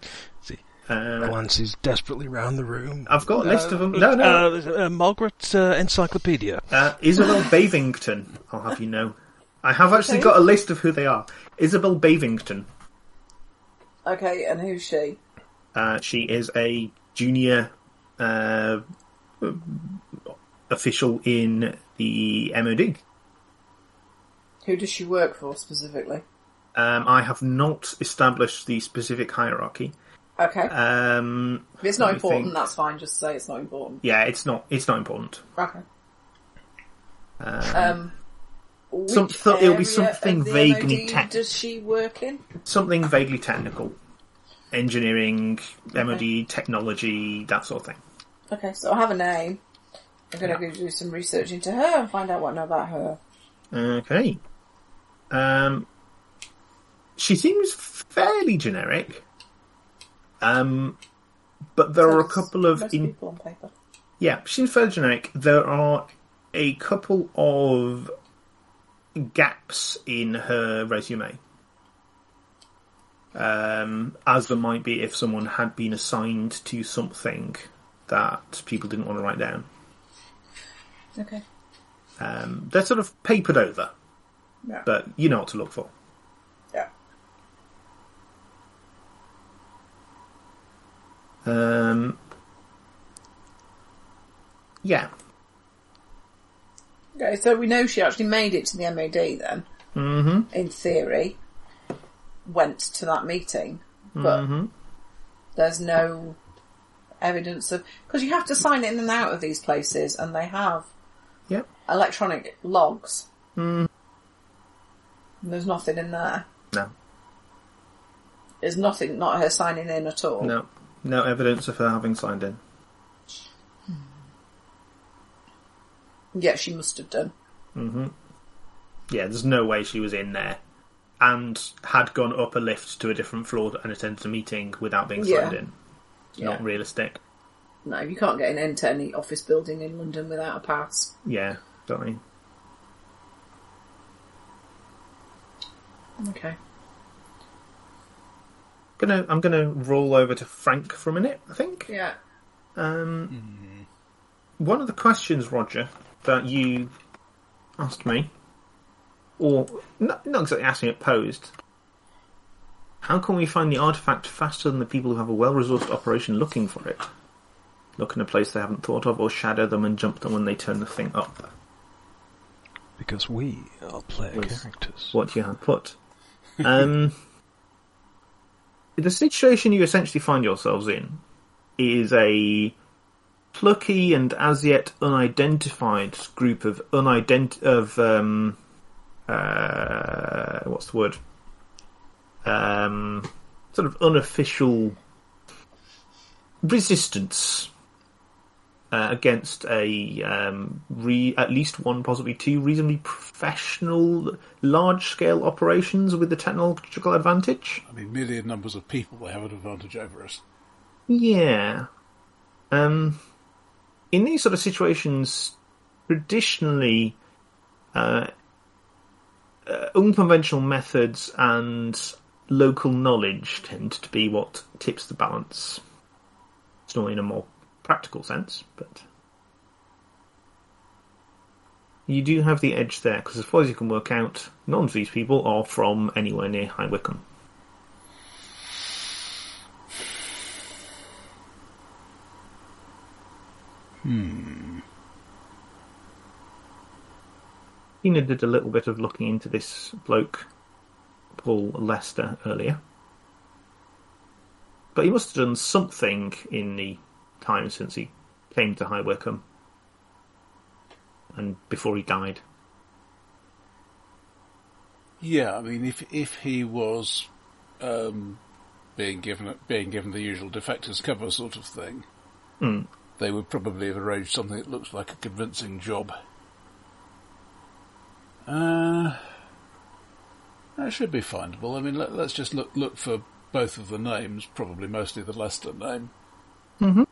See, Uh, glances desperately round the room. I've got a list of them. No, no. Uh, uh, Margaret uh, Encyclopedia. Uh, Isabel Bavington. I'll have you know. I have actually Okay. got a list of who they are. Isabel Bavington. Okay, and who's she? Uh, she is a junior uh, official in the MOD. Who does she work for specifically? Um, I have not established the specific hierarchy. Okay. Um, if it's not important, think. that's fine. Just say it's not important. Yeah, it's not. It's not important. Okay. Um, Um, Some- so it'll be something vaguely MOD tech- Does she work in? something vaguely technical, engineering, MOD, technology, that sort of thing. Okay, so I have a name. I'm going to go do some research into her and find out what I know about her. Okay. Um, she seems fairly generic. Um, but there are a couple of in, people on paper. Yeah, she seems fairly generic. There are a couple of gaps in her resume. Um, as there might be if someone had been assigned to something that people didn't want to write down. Okay. Um, they're sort of papered over, Yeah. but you know what to look for. yeah. Um, yeah. Okay, so we know she actually made it to the MOD then. Mm-hmm. In theory, went to that meeting, but there's no evidence of because you have to sign in and out of these places, and they have Yep. electronic logs. Mm. There's nothing in there. No. There's nothing, not her signing in at all. No. No evidence of her having signed in. Hmm. Yet she must have done. Mm-hmm. Yeah, there's no way she was in there and had gone up a lift to a different floor and attended a meeting without being signed Yeah. in. Yeah. not realistic. No, you can't get into any office building in London without a pass. Yeah, certainly. Okay. Gonna, I'm gonna roll over to Frank for a minute. I think. Yeah. Um, One of the questions, Roger, that you asked me, or not, not exactly asked me, it posed. How can we find the artifact faster than the people who have a well-resourced operation looking for it? Look in a place they haven't thought of, or shadow them and jump them when they turn the thing up. Because we are player Yes. characters. What you have put. Um, the situation you essentially find yourselves in is a plucky and as yet unidentified group of unident of um, uh, what's the word? Um, sort of unofficial resistance uh, against a um, re- at least one, possibly two, reasonably professional, large-scale operations with the technological advantage. I mean, in numbers of people, they have an advantage over us. Yeah. Um, in these sort of situations, traditionally, uh, uh, unconventional methods and local knowledge tend to be what tips the balance. It's normally in a more practical sense, but you do have the edge there because, as far as you can work out, none of these people are from anywhere near High Wycombe. Hmm. Tina did a little bit of looking into this bloke, Paul Lester, earlier. But he must have done something in the time since he came to High Wycombe and before he died. Yeah, I mean, if if he was um, being given being given the usual defectors cover sort of thing, they would probably have arranged something that looks like a convincing job. Uh, that should be findable. I mean, let, let's just look look for both of the names, probably mostly the Lester name. Mm-hmm.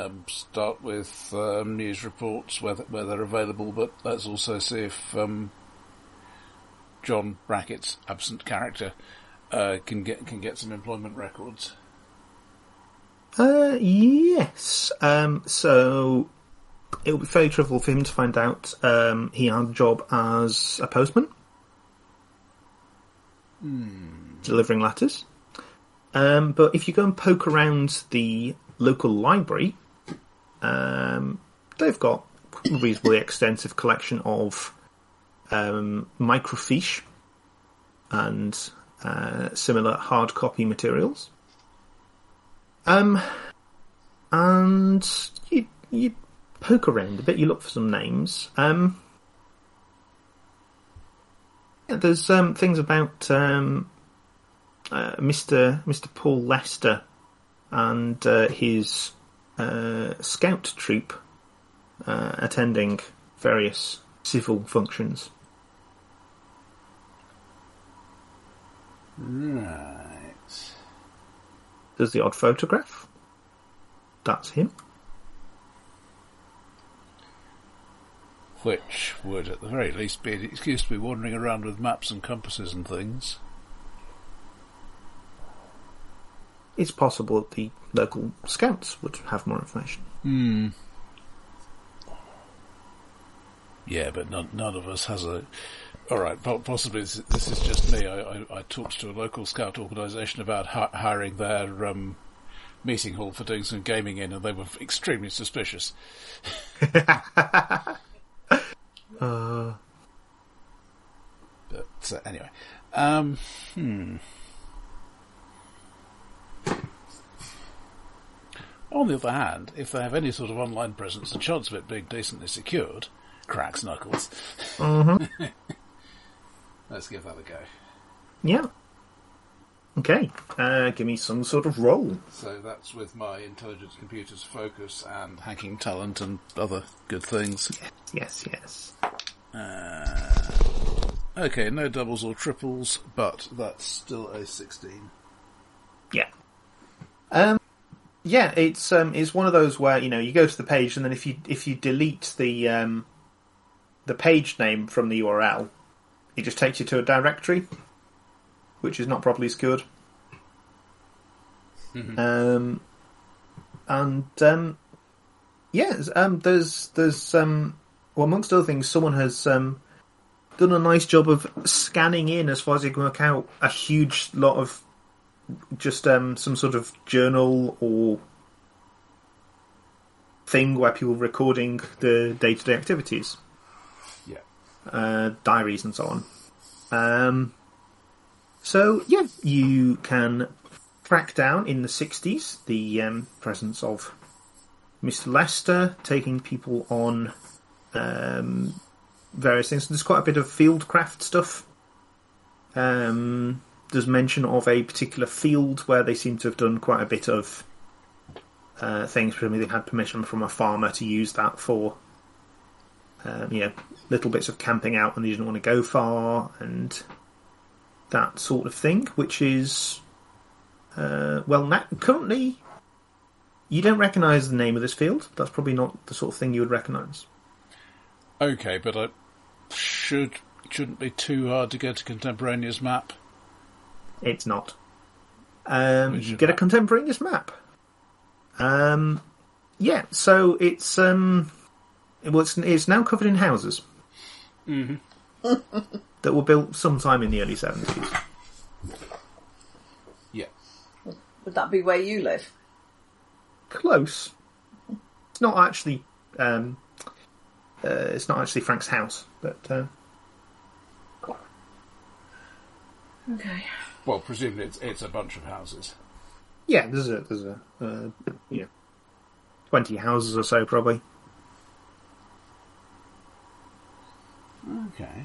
Um, start with um, news reports where, th- where they're available, but let's also see if um, John Brackett's absent character uh, can get can get some employment records. Uh, yes. Um, so it would be fairly trivial for him to find out um, he had a job as a postman, delivering letters. Um, but if you go and poke around the local library, um, they've got a reasonably extensive collection of um, microfiche and uh, similar hard copy materials. Um, and you you poke around a bit. You look for some names. Um, yeah, there's um, things about um, uh, Mr. Mr. Paul Lester and uh, his uh, scout troop uh, attending various civil functions. Right. There's the odd photograph. That's him. Which would, at the very least, be an excuse to be wandering around with maps and compasses and things. It's possible that the local scouts would have more information. Hmm. Yeah, but none, none of us has a. All right, possibly this, is just me. I, I, I talked to a local scout organisation about hi- hiring their um, meeting hall for doing some gaming in, and they were extremely suspicious. Uh, But uh, anyway, um, hmm. On the other hand, if they have any sort of online presence, the chance of it being decently secured cracks knuckles. Mm-hmm. Let's give that a go. yeah. Okay. Uh, give me some sort of roll. So that's with my intelligence computers focus and hacking talent and other good things. Yes, yes. Uh, okay, no doubles or triples, but that's still a 16. Yeah. Um, yeah, it's um, it's one of those where you know you go to the page and then if you if you delete the um, the page name from the URL, it just takes you to a directory, which is not properly secured. Um, and um, yeah, um, there's there's um, well, amongst other things, someone has um, done a nice job of scanning in, as far as you can work out, a huge lot of just um, some sort of journal or thing where people are recording the day to day activities, Yeah. uh, diaries and so on. Um, so yeah, you can track down in the 60s the um, presence of Mr. Lester taking people on um, various things. There's quite a bit of fieldcraft stuff. Um, there's mention of a particular field where they seem to have done quite a bit of uh, things. Presumably, they had permission from a farmer to use that for, um, you know, little bits of camping out when they didn't want to go far and that sort of thing. Which is, uh, well, currently, you don't recognise the name of this field. That's probably not the sort of thing you would recognise. Okay, but I should shouldn't be too hard to get a contemporaneous map. It's not. Um, you is get a map? contemporaneous map. Um, yeah, so it's um, well, it's, it's now covered in houses Mm-hmm. that were built sometime in the early seventies. Yeah. Would that be where you live? Close. It's not actually. Um, uh, it's not actually Frank's house, but uh, Okay. Well, presumably it's it's a bunch of houses. yeah, there's a there's a uh, you know twenty houses or so probably. Okay.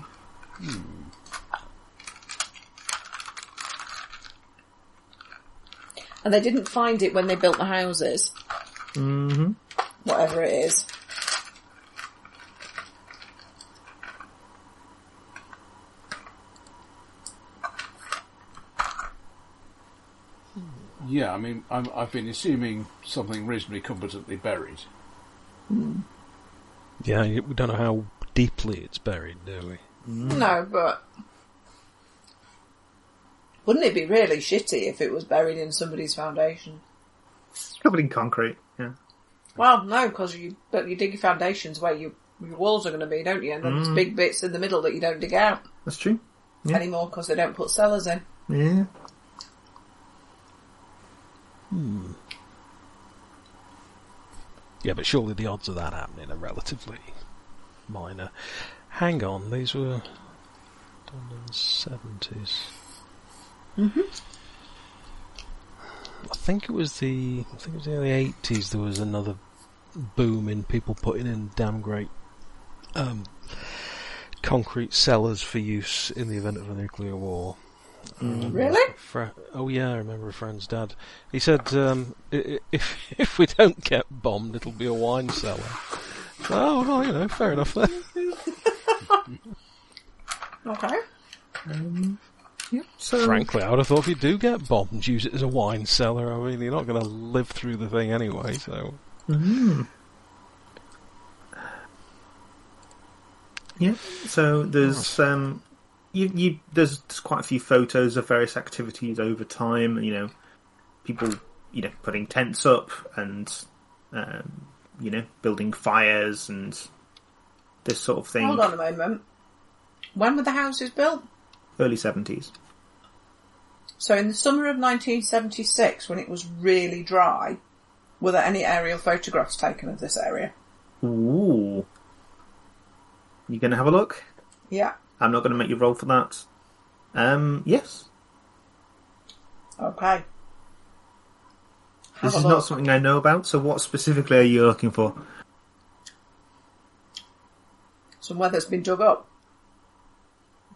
And they didn't find it when they built the houses, Mm-hmm. whatever it is. Yeah, I mean, I'm, I've been assuming something reasonably competently buried. Hmm. Yeah, we don't know how deeply it's buried, do we? Mm. No, but wouldn't it be really shitty if it was buried in somebody's foundation? It's covered in concrete. Yeah. Well, no, because you but you dig your foundations where you, your walls are going to be, don't you? And then there's mm. big bits in the middle that you don't dig out That's true. Yeah. anymore because they don't put cellars in. Yeah. Yeah, but surely the odds of that happening are relatively minor. Hang on, these were done in the seventies. Mm-hmm. I think it was the I think it was the early eighties. There was another boom in people putting in damn great um, concrete cellars for use in the event of a nuclear war. Um, Really? Fre- oh yeah, I remember a friend's dad. He said, um, i- i- "If if we don't get bombed, it'll be a wine cellar." Oh, well, you know, fair enough then. Okay. Yeah. So Frankly, I would have thought if you do get bombed, use it as a wine cellar. I mean, you're not going to live through the thing anyway, so. Yeah. So there's um, you, you there's, there's quite a few photos of various activities over time. You know, people you know putting tents up and um, you know building fires and this sort of thing. Hold on a moment. When were the houses built? Early seventies. So in the summer of 1976, when it was really dry, were there any aerial photographs taken of this area? Ooh. You going to have a look? Yeah. I'm not going to make you roll for that. Um, yes. Okay. Have This is look. not something I know about. So, what specifically are you looking for? somewhere that's been dug up.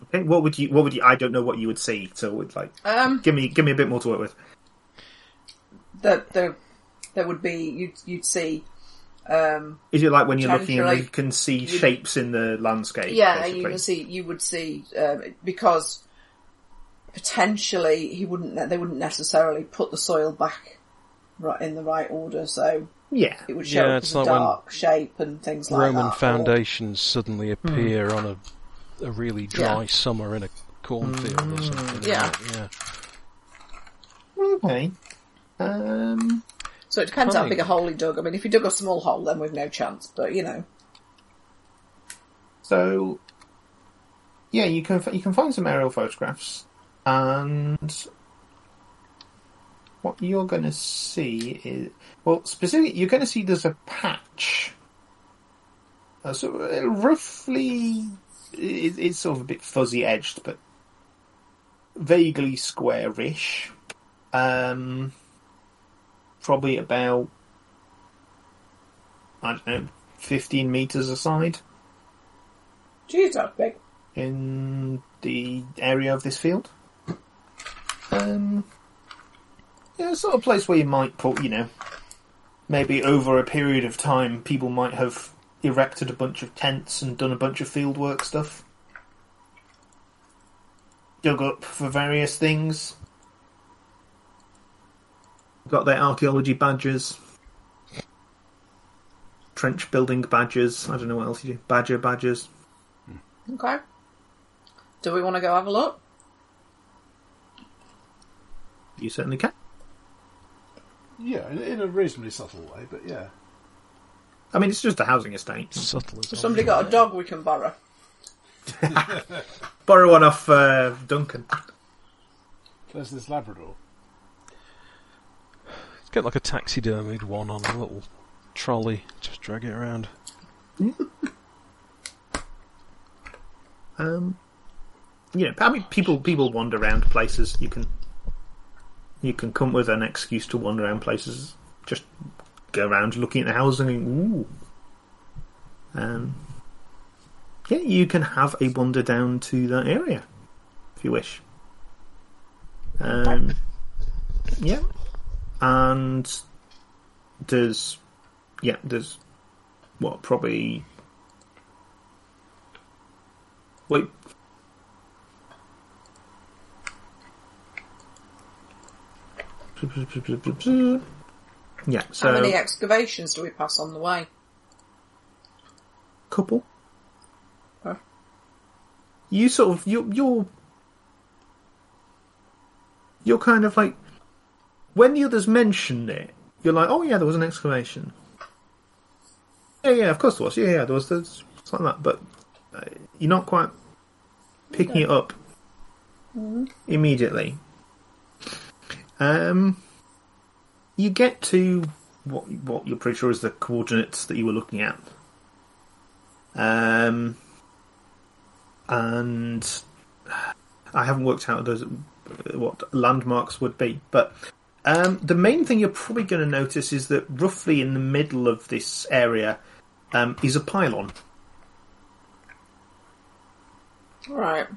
Okay, what would you? What would you? I don't know what you would see. So, it's like, Um, give me, give me a bit more to work with. that there, there would be you'd you'd see. Um, Is it like when you're looking and Potentially- you can see shapes in the landscape? yeah, basically? you would see. You would see um, because potentially he wouldn't. They wouldn't necessarily put the soil back right in the right order, so Yeah, it would show Yeah, up it's as a like when dark shape and things like Roman that. or- foundations suddenly Hmm. appear on a a really dry Yeah. summer in a cornfield or something. Yeah. like- yeah. okay. Um, So it depends how big a hole he dug. I mean, if he dug a small hole, then we've no chance. But you know, so yeah, you can you can find some aerial photographs, and what you're going to see is well, specifically, you're going to see there's a patch. Uh, so uh, roughly, it, it's sort of a bit fuzzy edged, but vaguely squarish. Um, probably about I don't know, fifteen meters aside geez, that's big. in the area of this field. Um, yeah, sort of place where you might put, you know, maybe over a period of time, people might have erected a bunch of tents and done a bunch of fieldwork stuff. Dug up for various things. Got their archaeology badges. Trench building badges. I don't know what else you do. Badger badges. Okay. Do we want to go have a look? You certainly can. Yeah, in, in a reasonably subtle way, but yeah. I mean, it's just a housing estate. Subtle as Has somebody got a dog we can borrow? Borrow one off uh, Duncan. There's this Labrador. Get like a taxidermied one on a little trolley. Just drag it around. Um, you know, I mean, people people wander around places. You can you can come with an excuse to wander around places. Just go around looking at the houses and ooh. Um, yeah, you can have a wander down to that area if you wish. Um, yeah, and there's yeah, there's what probably wait. Yeah, so How many excavations do we pass on the way? couple. Huh? You sort of you you're you're kind of like when the others mentioned it, you're like, oh yeah, there was an exclamation. Yeah, yeah, of course there was. Yeah, yeah, there was. There's it's like that, but uh, you're not quite picking it up immediately. Um, you get to what what you're pretty sure is the coordinates that you were looking at. Um, and I haven't worked out those what landmarks would be, but um, the main thing you're probably going to notice is that roughly in the middle of this area um, is a pylon. Right.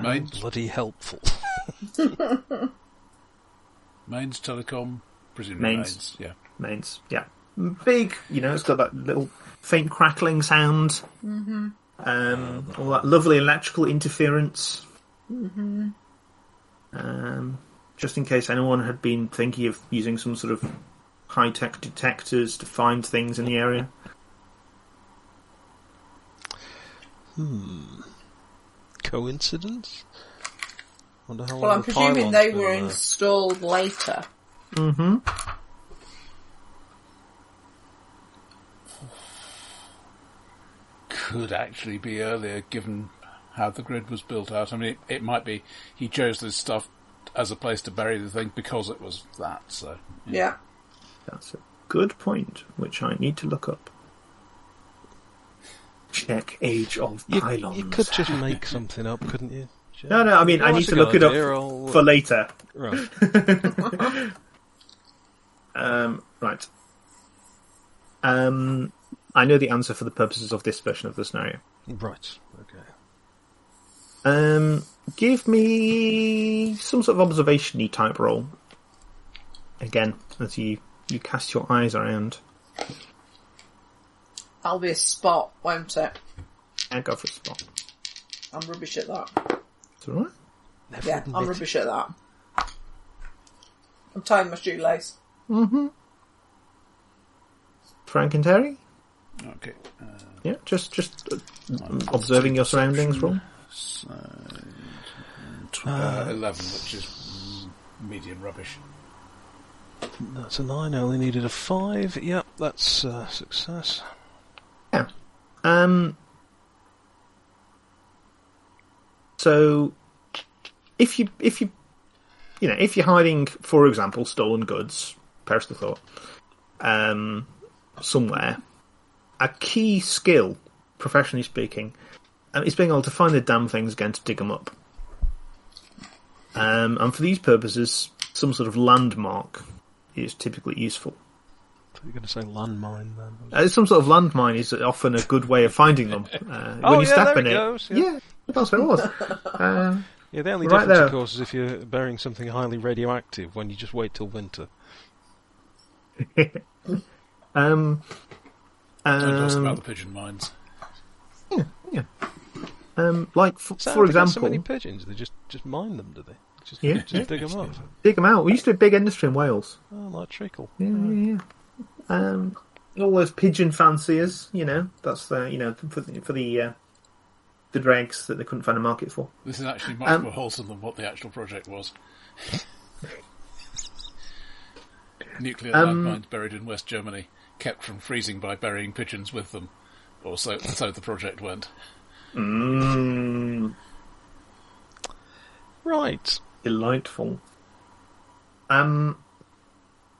Mains, Bloody helpful. mains, telecom, presumably Mains. mains. Yeah. Mains, yeah, big. You know, it's got that little faint crackling sound. Mm-hmm. Um, all that lovely electrical interference. Mm-hmm. Um, just in case anyone had been thinking of using some sort of high-tech detectors to find things in the area. Hmm. Coincidence? Wonder how Well, I'm the presuming they were there. installed later. Mm-hmm. Could actually be earlier, given how the grid was built out. I mean, it, it might be he chose this stuff as a place to bury the thing because it was that. So Yeah. That's a good point, which I need to look up. Check age of You, pylons. you could just make something up, couldn't you? No, no. I mean, Oh, I need to look it up I'll- for later. Right. Um, right. Um, I know the answer for the purposes of this version of the scenario. Right. Okay. Um, give me some sort of observation-y type roll. Again, as you you cast your eyes around. I'll be a spot, won't it? And go for a spot. I'm rubbish at that. It's all right. Never Yeah, admit I'm rubbish at that. I'm tying my shoelace. Mhm. Frank and Terry. Okay. Uh, Yeah, just just uh, observing your surroundings. Roll. side, tw- uh, 11, which is medium rubbish. That's a nine. I only needed a five. Yep, that's uh, success. Yeah. Um. So, if you if you you know if you're hiding, for example, stolen goods, perish the thought, um, somewhere, a key skill, professionally speaking, um, is being able to find the damn things again to dig them up. Um, and for these purposes, some sort of landmark is typically useful. You're going to say landmine then? Uh, some sort of landmine is often a good way of finding them. Uh, Oh, when you yeah, step there in it it, goes, yeah. yeah, that's what it was. uh, Yeah, the only Right difference, there. of course, is if you're burying something highly radioactive when you just wait till winter. um, Don't ask um, about the pigeon mines. Yeah, yeah. Um, like f- So for example, so many pigeons, they just just mine them, do they? Just, Yeah, just yeah. dig them up. dig them out. We used to have big industry in Wales. Oh, like treacle. Yeah, yeah, yeah. Um, all those pigeon fanciers, you know, that's the you know for the, for the uh, the dregs that they couldn't find a market for. This is actually much Um, more wholesome than what the actual project was. Nuclear Um, landmines buried in West Germany, kept from freezing by burying pigeons with them. Or so, so the project went. Mm, Right. delightful. Um,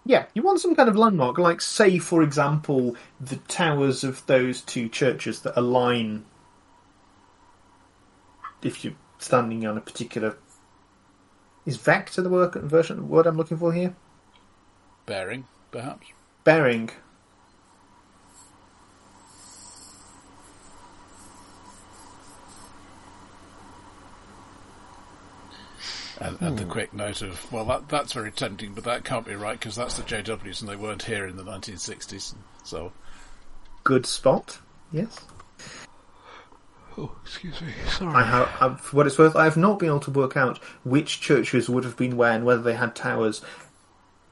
yeah, you want some kind of landmark, like say, for example, the towers of those two churches that align. If you're standing on a particular, is vector the word version word I'm looking for here? Bearing, perhaps. Bearing. And, and the quick note of, well, that, that's very tempting, but that can't be right because that's the JWs and they weren't here in the 1960s. So, Good spot. Yes. Oh, excuse me. Sorry. I have, I've, for what it's worth, I have not been able to work out which churches would have been where and whether they had towers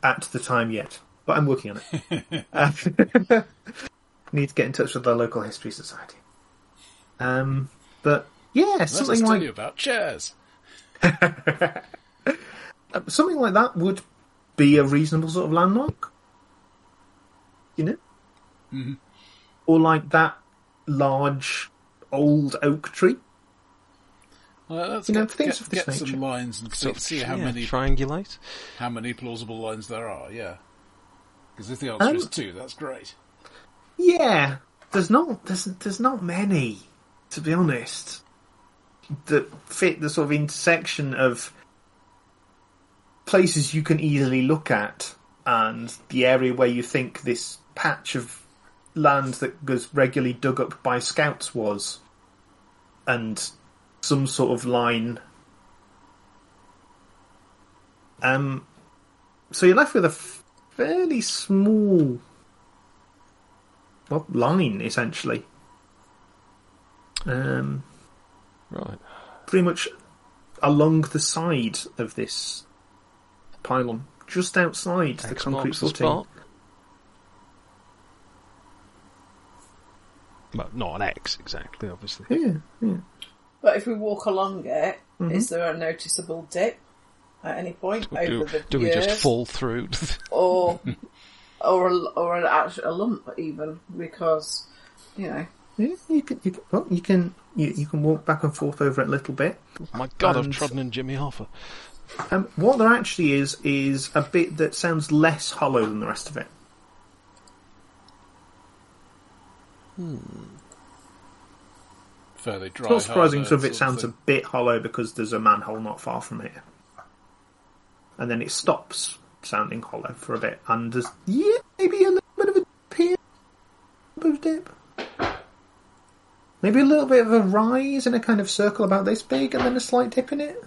at the time yet. But I'm working on it. Uh, need to get in touch with the local history society. Um, but yeah, let us something tell like you about chairs. Uh, something like that would be a reasonable sort of landmark. You know, Mm-hmm. or like that large old oak tree. Well, let's You know, get, things get, of this get some lines and see, Sort of, see how yeah, many triangulate. how many plausible lines there are. Yeah, because if the answer Um, is two, that's great. Yeah, there's not there's there's not many, to be honest, that fit the sort of intersection of places you can easily look at and the area where you think this patch of land that was regularly dug up by scouts was, and some sort of line. Um, so you're left with a fairly small well, line essentially. Um, Right. pretty much along the side of this pylon, just outside the concrete marks the footing. spot. Well, not an X exactly, obviously. Yeah, yeah. But if we walk along it, is Mm-hmm. there a noticeable dip at any point over Do, the do we years, just fall through? or or a, or an actual a lump even because you know Yeah, you can, you can, well, you can, you, you can walk back and forth over it a little bit. My God, I've trodden in Jimmy Hoffa. Um, what there actually is is a bit that sounds less hollow than the rest of it. fairly dry. It's not surprising some of it sounds a bit hollow because there's a manhole not far from here. And then it stops sounding hollow for a bit, and there's, yeah, maybe a little bit of a dip here. A bit of dip. Maybe a little bit of a rise in a kind of circle about this big, and then a slight dip in it.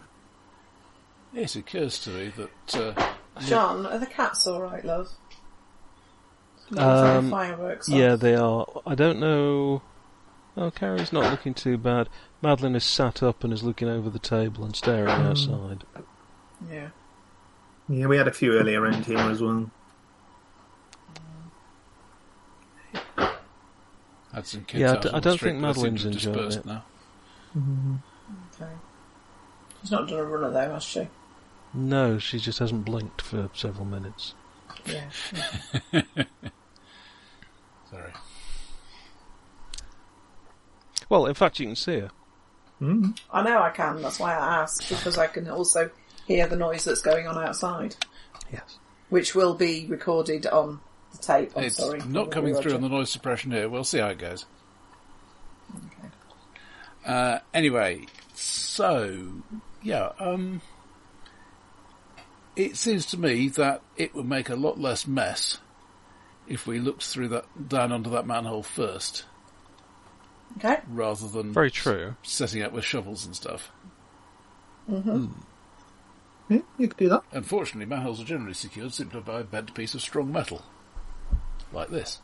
It occurs to me that uh, John, are the cats all right, love? Um, fireworks. Yeah, they are. I don't know. Oh, Carrie's not looking too bad. Madeline is sat up and is looking over the table and staring outside. yeah. Yeah, we had a few earlier around here as well. Had some kids Yeah, I out d- on I the don't think but they seem Madeline's to have enjoying dispersed it. now. Okay. She's not done a runner though, has she? No, she just hasn't blinked for several minutes. Yeah. Sorry. Well, in fact, you can see her. Mm. I know I can. That's why I asked because I can also hear the noise that's going on outside, Yes. which will be recorded on the tape. I'm it's sorry, not coming through on the noise suppression here. We'll see how it goes. Okay. Uh, anyway, so yeah, um, it seems to me that it would make a lot less mess if we looked through that down under that manhole first, Okay. rather than Very true. setting up with shovels and stuff. Yeah, you could do that. Unfortunately, manholes are generally secured simply by a bent piece of strong metal, like this.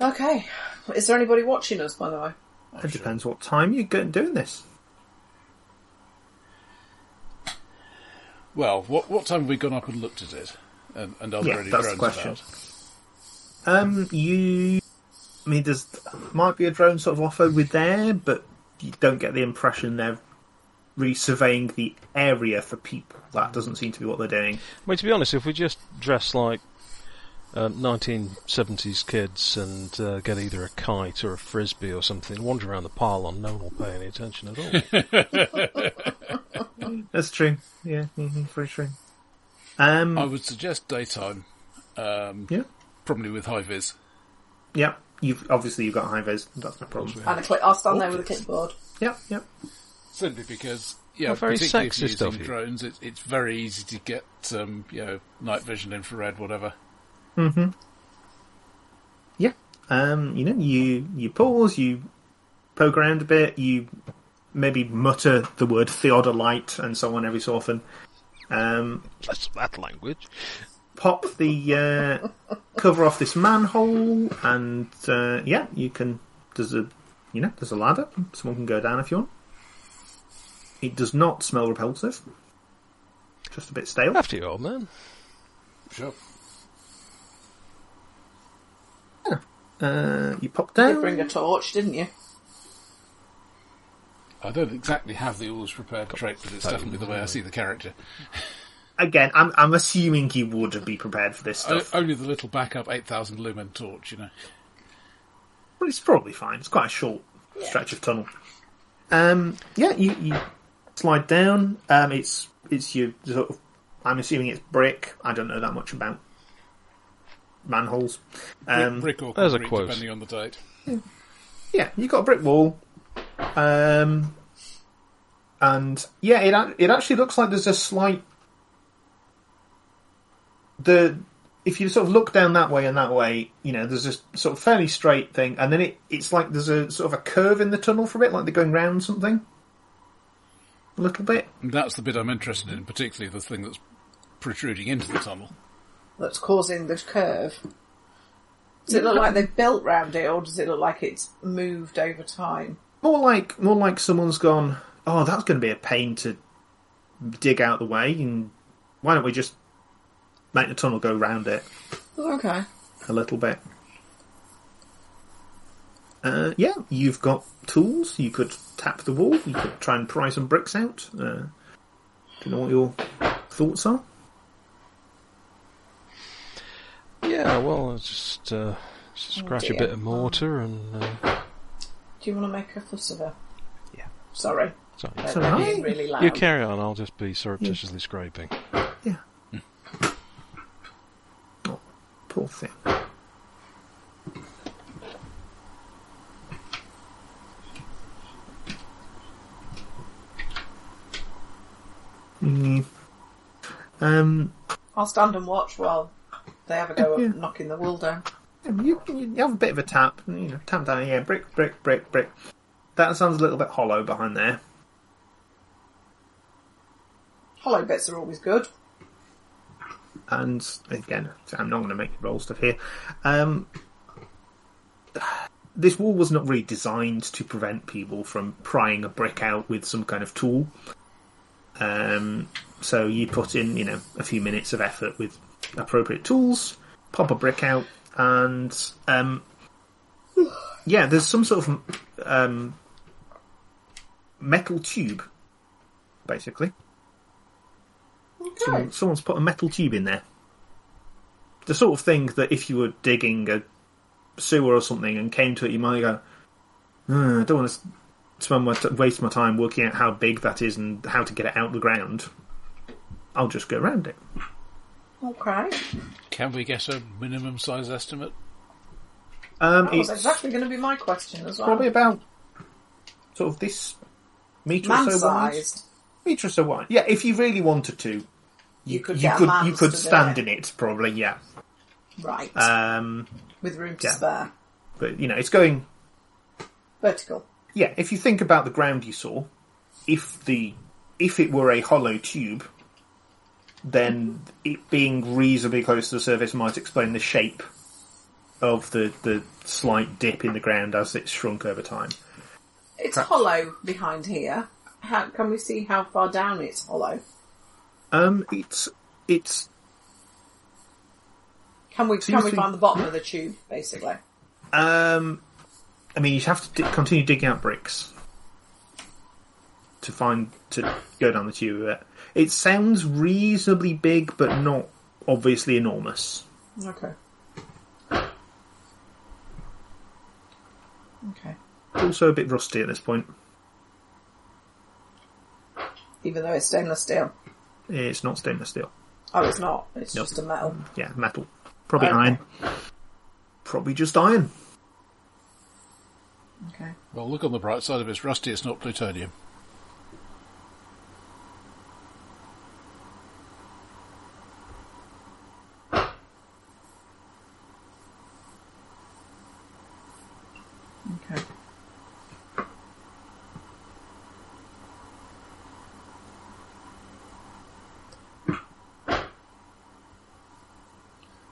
Okay. Is there anybody watching us, by the way? It depends what time you're doing this. Well, what what time have we gone up and looked at it? And, and are there Yeah, any that's the drones question. about? Um, you. I mean, there's might be a drone sort of offer with there, but you don't get the impression they're resurveying the area for people. That doesn't seem to be what they're doing. I mean, to be honest, if we just dress like uh, 1970s kids and uh, get either a kite or a frisbee or something, wander around the pylon, no one will pay any attention at all. That's true. Yeah, hmm very true. Um, I would suggest daytime, um, yeah, probably with high vis. yeah. You've obviously you've got high vis. That's no problem. And a clip. I'll stand there with a clipboard. Yep, yep. Simply because, yeah, Oh, very particularly if you're using drones, it, it's very easy to get, um, you know, night vision, infrared, whatever. Mm-hmm. Yeah. Um, you know, you you pause, you poke around a bit, you maybe mutter the word theodolite and so on every so often. Um, That's that language. pop the uh, cover off this manhole, and uh, yeah, you can. There's a you know there's a ladder. Someone can go down if you want. It does not smell repulsive. Just a bit stale. After you, old man. Sure. Uh, you pop down. did bring a torch, didn't you? I don't exactly have the always prepared trait, but it's definitely the way I see the character. Again, I'm I'm assuming you would be prepared for this O- stuff. only the little backup 8000 lumen torch, you know. But it's probably fine. It's quite a short stretch of tunnel. Um, yeah, you, you slide down. Um, it's it's your sort of. I'm assuming it's brick. I don't know that much about manholes. Um, brick or there's a quote. depending on the date. yeah, you got a brick wall. Um, and yeah, it it actually looks like there's a slight. The if you sort of look down that way and that way, you know, there's this sort of fairly straight thing, and then it it's like there's a sort of a curve in the tunnel for a bit, like they're going round something. A little bit. And that's the bit I'm interested in, particularly the thing that's protruding into the tunnel. That's causing the curve. Does it look like they've built round it, or does it look like it's moved over time? More like more like someone's gone. Oh, that's going to be a pain to dig out the way, and why don't we just make the tunnel go round it? Okay. a little bit. Uh, yeah, you've got tools. You could tap the wall. You could try and pry some bricks out. Uh, do you know what your thoughts are? Yeah, well, just uh, oh, scratch oh a bit of mortar and. Uh... Do you want to make a fuss of her? Yeah. Sorry. Sorry. It's really loud. You carry on. I'll just be surreptitiously yeah. scraping. Yeah. oh, poor thing. Mm. Um, I'll stand and watch while they have a go at knocking the wall down. you, you have a bit of a tap, you know, tap down, yeah, brick, brick, brick, brick. That sounds a little bit hollow behind there. Hollow bits are always good. and again, I'm not going to make you roll stuff here. Um, this wall was not really designed to prevent people from prying a brick out with some kind of tool. Um, so you put in, you know, a few minutes of effort with appropriate tools, pop a brick out, and um, yeah, there's some sort of um, metal tube, basically. Okay. Someone, someone's put a metal tube in there. The sort of thing that if you were digging a sewer or something and came to it, you might go, "Uh, I don't want to spend my t- waste my time working out how big that is and how to get it out of the ground. I'll just go around it. Okay. Can we get a minimum size estimate? Um, That was it's exactly going to be my question as well. probably about sort of this meter or so wide. sized. Meter or so wide. Yeah, if you really wanted to, You could you get could man's you could stand it. in it probably. Yeah. Right. Um, with room to yeah. spare. but you know, it's going Vertical. yeah, if you think about the ground you saw, if the if it were a hollow tube, then it being reasonably close to the surface might explain the shape of the the slight dip in the ground as it's shrunk over time. It's Perhaps. hollow behind here. How can we see how far down it's hollow? Um, it's it's Can we can we find the bottom of the tube basically? um, I mean, you have to di- continue digging out bricks to find to go down the tube. with it. It sounds reasonably big, but not obviously enormous. Okay. Okay. Also a bit rusty at this point. Even though it's stainless steel. It's not stainless steel. Oh, it's not. It's Nope. just a metal. Yeah, metal. Probably Okay. iron. Probably just iron. Okay. Well, look on the bright side. If it's rusty, it's not plutonium. Okay.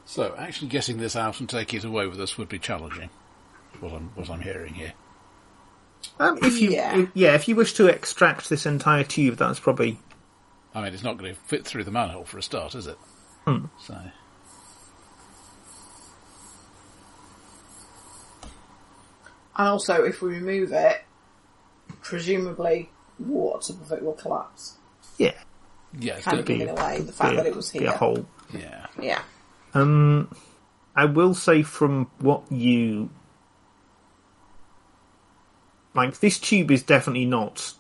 So, actually getting this out and taking it away with us would be challenging. What I'm what I'm hearing here. Um, if you, Yeah. if- yeah, if you wish to extract this entire tube, that's probably I mean, it's not going to fit through the manhole for a start, is it? Hmm. So, And also, if we remove it, presumably water of it will collapse, yeah, yeah, it's kind of giving away the fact be, that it was be here. a hole. yeah. Yeah. Um, I will say from what you like, this tube is definitely not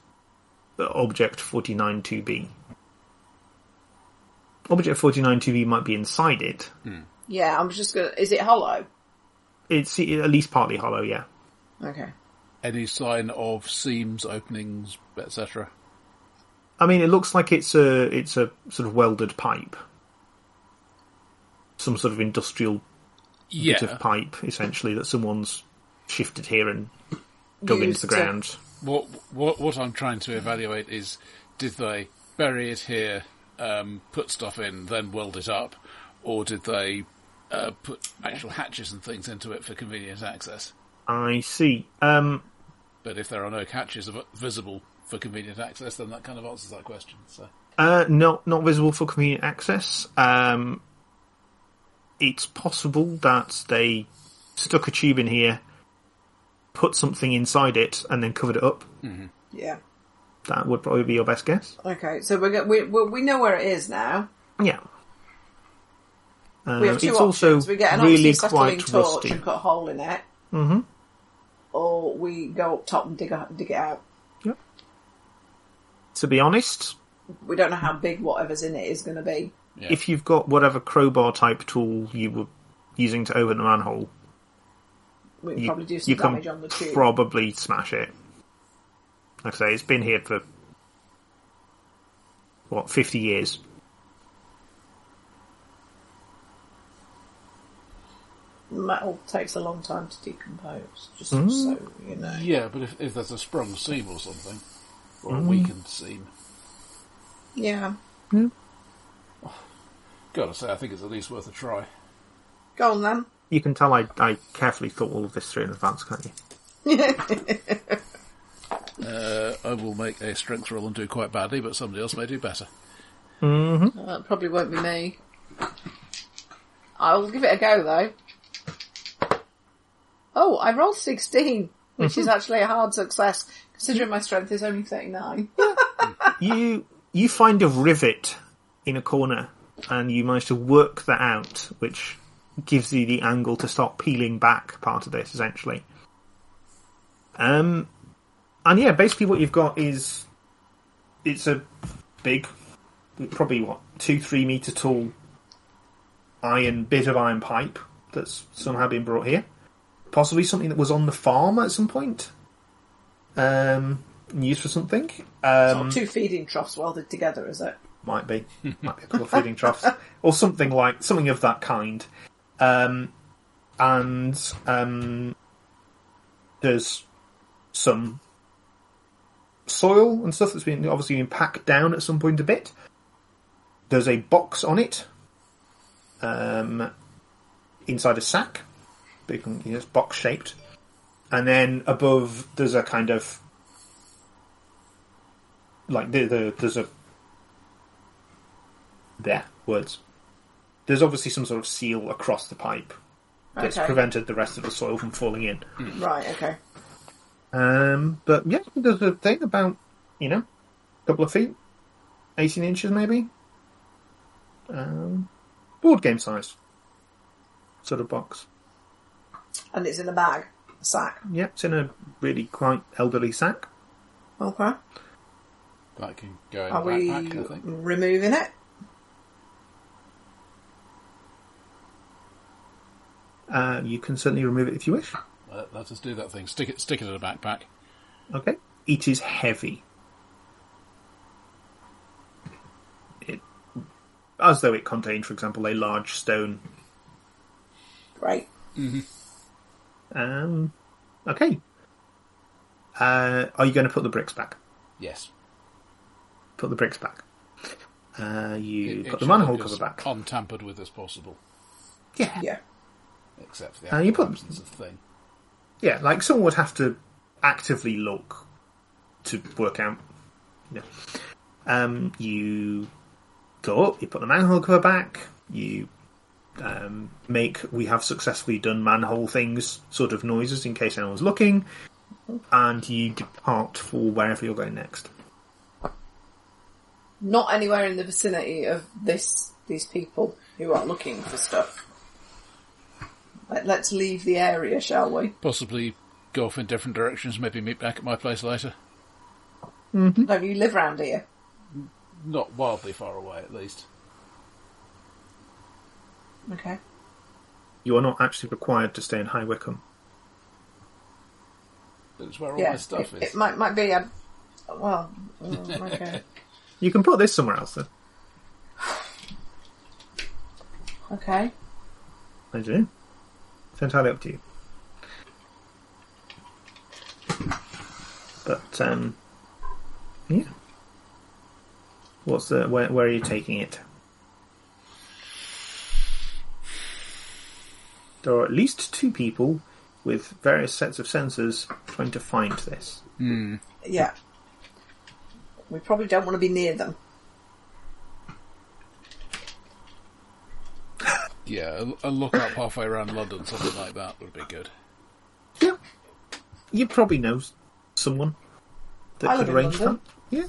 the object forty nine two B. Object forty nine two B might be inside it. Yeah. I'm just gonna. Is it hollow? It's at least partly hollow. Yeah. Okay. Any sign of seams, openings, etc. I mean, it looks like it's a it's a sort of welded pipe, some sort of industrial Yeah, bit of pipe, essentially that someone's shifted here and dug into the to- ground. What what what I'm trying to evaluate is did they bury it here, um, put stuff in, then weld it up, or did they uh, put actual hatches and things into it for convenient access? I see. Um, But if there are no hatches visible for convenient access, then that kind of answers that question. So uh, not not visible for convenient access. Um, it's possible that they stuck a tube in here, put something inside it, and then covered it up. Yeah. That would probably be your best guess. Okay. So we're go- we we we know where it is now. Yeah. Uh, We have two it's options. also we get an really oxyacetylene quite torch rusty. and cut a hole in it, hmm or we go up top and dig a, dig it out. Yep. To be honest, We don't know how big whatever's in it is going to be. Yeah. if you've got whatever crowbar type tool you were using to open the manhole, We can you, probably do some you can damage on the tube. probably smash it. Like I say, it's been here for what fifty years. Metal takes a long time to decompose, just Mm. so you know. Yeah, but if, if there's a sprung seam or something, or a Mm. weakened seam, Yeah. Gotta say, I think it's at least worth a try. Go on then. You can tell I, I carefully thought all of this through in advance, can't you? Uh, I will make a strength roll and do quite badly, but somebody else may do better. Uh, That probably won't be me. I'll give it a go though. Oh, I rolled 16, which is actually a hard success, considering my strength is only 39. you you find a rivet in a corner and you manage to work that out, which gives you the angle to start peeling back part of this essentially. Um, and yeah, basically what you've got is it's a big, probably what two three meter tall iron bit of iron pipe that's somehow been brought here. Possibly something that was on the farm at some point. Um, used for something. Um, two feeding troughs welded together, is it? Might be, might be a couple of feeding troughs, or something like something of that kind. Um, and um, there's some soil and stuff that's been obviously been packed down at some point a bit. There's a box on it, um, inside a sack, big, you know, it's box shaped, and then above there's a kind of like the, the there's a there words. There's obviously some sort of seal across the pipe that's Okay. prevented the rest of the soil from falling in. Right, okay. Um, but yeah, there's a thing about you know, a couple of feet, eighteen inches maybe. Um, board game size sort of box. And it's in a bag, a sack. Yeah, it's in a really quite elderly sack. Okay. That can go in Are a we backpack, I think. removing it? Uh, you can certainly remove it if you wish. Let, let us do that thing. Stick it, stick it in a backpack. Okay. It is heavy. It, as though it contained, for example, a large stone. Great. Um, okay. Uh, are you going to put the bricks back? Yes. Put the bricks back. Uh, you It- it the manhole cover back. Untampered with as possible, Yeah. Yeah. Except for the Uh, you actual put- absence of thing. Yeah, like someone would have to actively look to work out. You know. Um, you go up, you put the manhole cover back, you um, make we have successfully done manhole things sort of noises in case anyone's looking, and you depart for wherever you're going next. Not anywhere in the vicinity of this these people who are looking for stuff. Let, let's leave the area, shall we? Possibly go off in different directions. Maybe meet back at my place later. Don't you live round here? Not wildly far away, at least. Okay. You are not actually required to stay in High Wycombe. But it's where all Yeah. my stuff it, is. it might might be. A, well, mm, okay. You can put this somewhere else, then. okay. I do. It's entirely up to you. But um, yeah. What's the where? Where are you taking it? There are at least two people with various sets of sensors trying to find this. Yeah. We probably don't want to be near them. Yeah, a, a look up halfway around London, something like that would be good. Yeah, you probably know someone that I could live in arrange London. that. Yeah,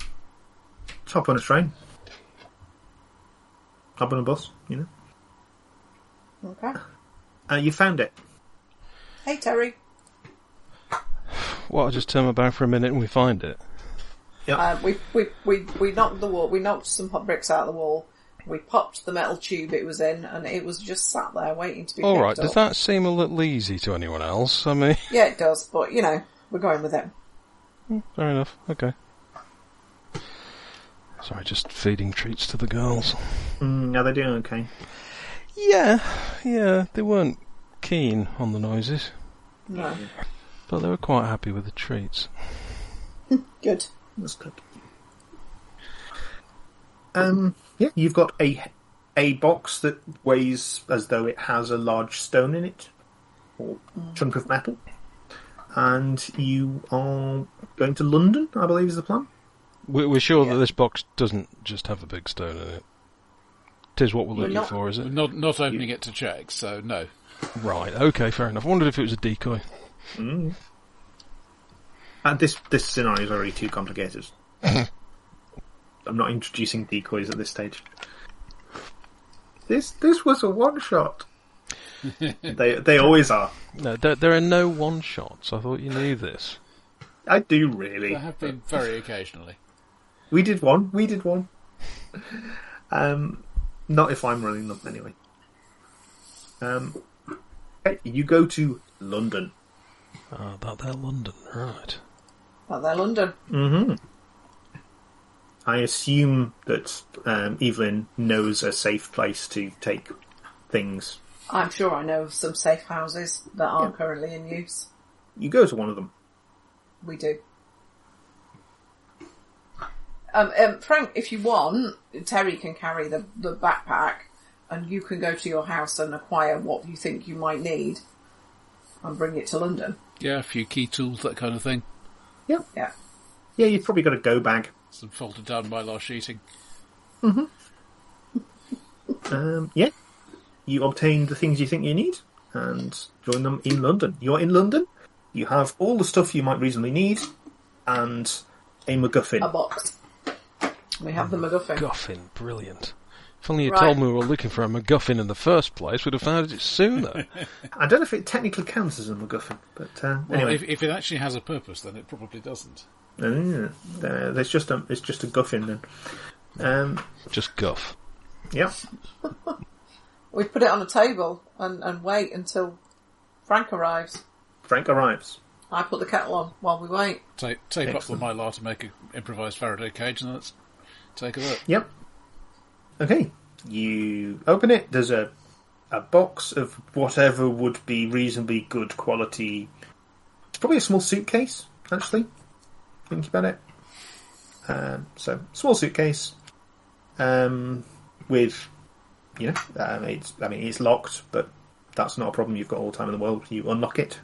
Just hop on a train, hop on a bus. You know. Okay. Uh, you found it. Hey, Terry. Well, I'll just turn my back for a minute and we find it. Yep. Uh, we, we, we, we knocked the wall, we knocked some hot bricks out of the wall, we popped the metal tube it was in, and it was just sat there waiting to be All picked right, up. does that seem a little easy to anyone else? I mean, Yeah, it does, but, you know, we're going with it. fair enough. Okay. Sorry, just feeding treats to the girls. Mm, are they doing okay? Yeah, yeah, they weren't keen on the noises, No. but they were quite happy with the treats. Good. That's good. Um, yeah, you've got a a box that weighs as though it has a large stone in it, or chunk of metal, and you are going to London. I believe is the plan. We're, we're sure Yeah. that this box doesn't just have a big stone in it. Tis what we're We're looking for, is it? not not opening it to check, so no. Right, okay, fair enough. I wondered if it was a decoy. Mm. And this this scenario is already too complicated. I'm not introducing decoys at this stage. This this was a one shot. they they always are. No, there, there are no one shots. I thought you knew this. I do really. There have been very occasionally. We did one. We did one. Um, not if I'm running them anyway. Um, you go to London. Ah, that there, London, right. Well, they're London. Mm-hmm. I assume that um, Evelyn knows a safe place to take things. I'm sure I know of some safe houses that aren't Yeah. currently in use. You go to one of them. We do. Um, um, Frank, if you want, Terry can carry the, the backpack and you can go to your house and acquire what you think you might need and bring it to London. Yeah, a few key tools, that kind of thing. Yeah. Yeah. Yeah, you've probably got a go bag. Some folded down mylar sheeting. Um, yeah. You obtain the things you think you need and join them in London. You're in London. You have all the stuff you might reasonably need and a MacGuffin. A box. We have the MacGuffin. MacGuffin, brilliant. If only you Right. told me we were looking for a MacGuffin in the first place, we'd have found it sooner. I don't know if it technically counts as a MacGuffin, but uh, Well, anyway, if, if it actually has a purpose, then it probably doesn't. uh, there- there's just a it's just a guffin then. Um, Just guff. yeah, We put it on a table and, and wait until Frank arrives. Frank arrives. I put the kettle on while we wait. Tape, tape up Excellent. the mylar to make an improvised Faraday cage, and let's take a look. Yep. Okay, you open it. There's a a box of whatever would be reasonably good quality. It's probably a small suitcase, actually. Think about it. Um, so small suitcase, um, with you know, um, it's I mean it's locked, but that's not a problem. You've got all the time in the world. You unlock it.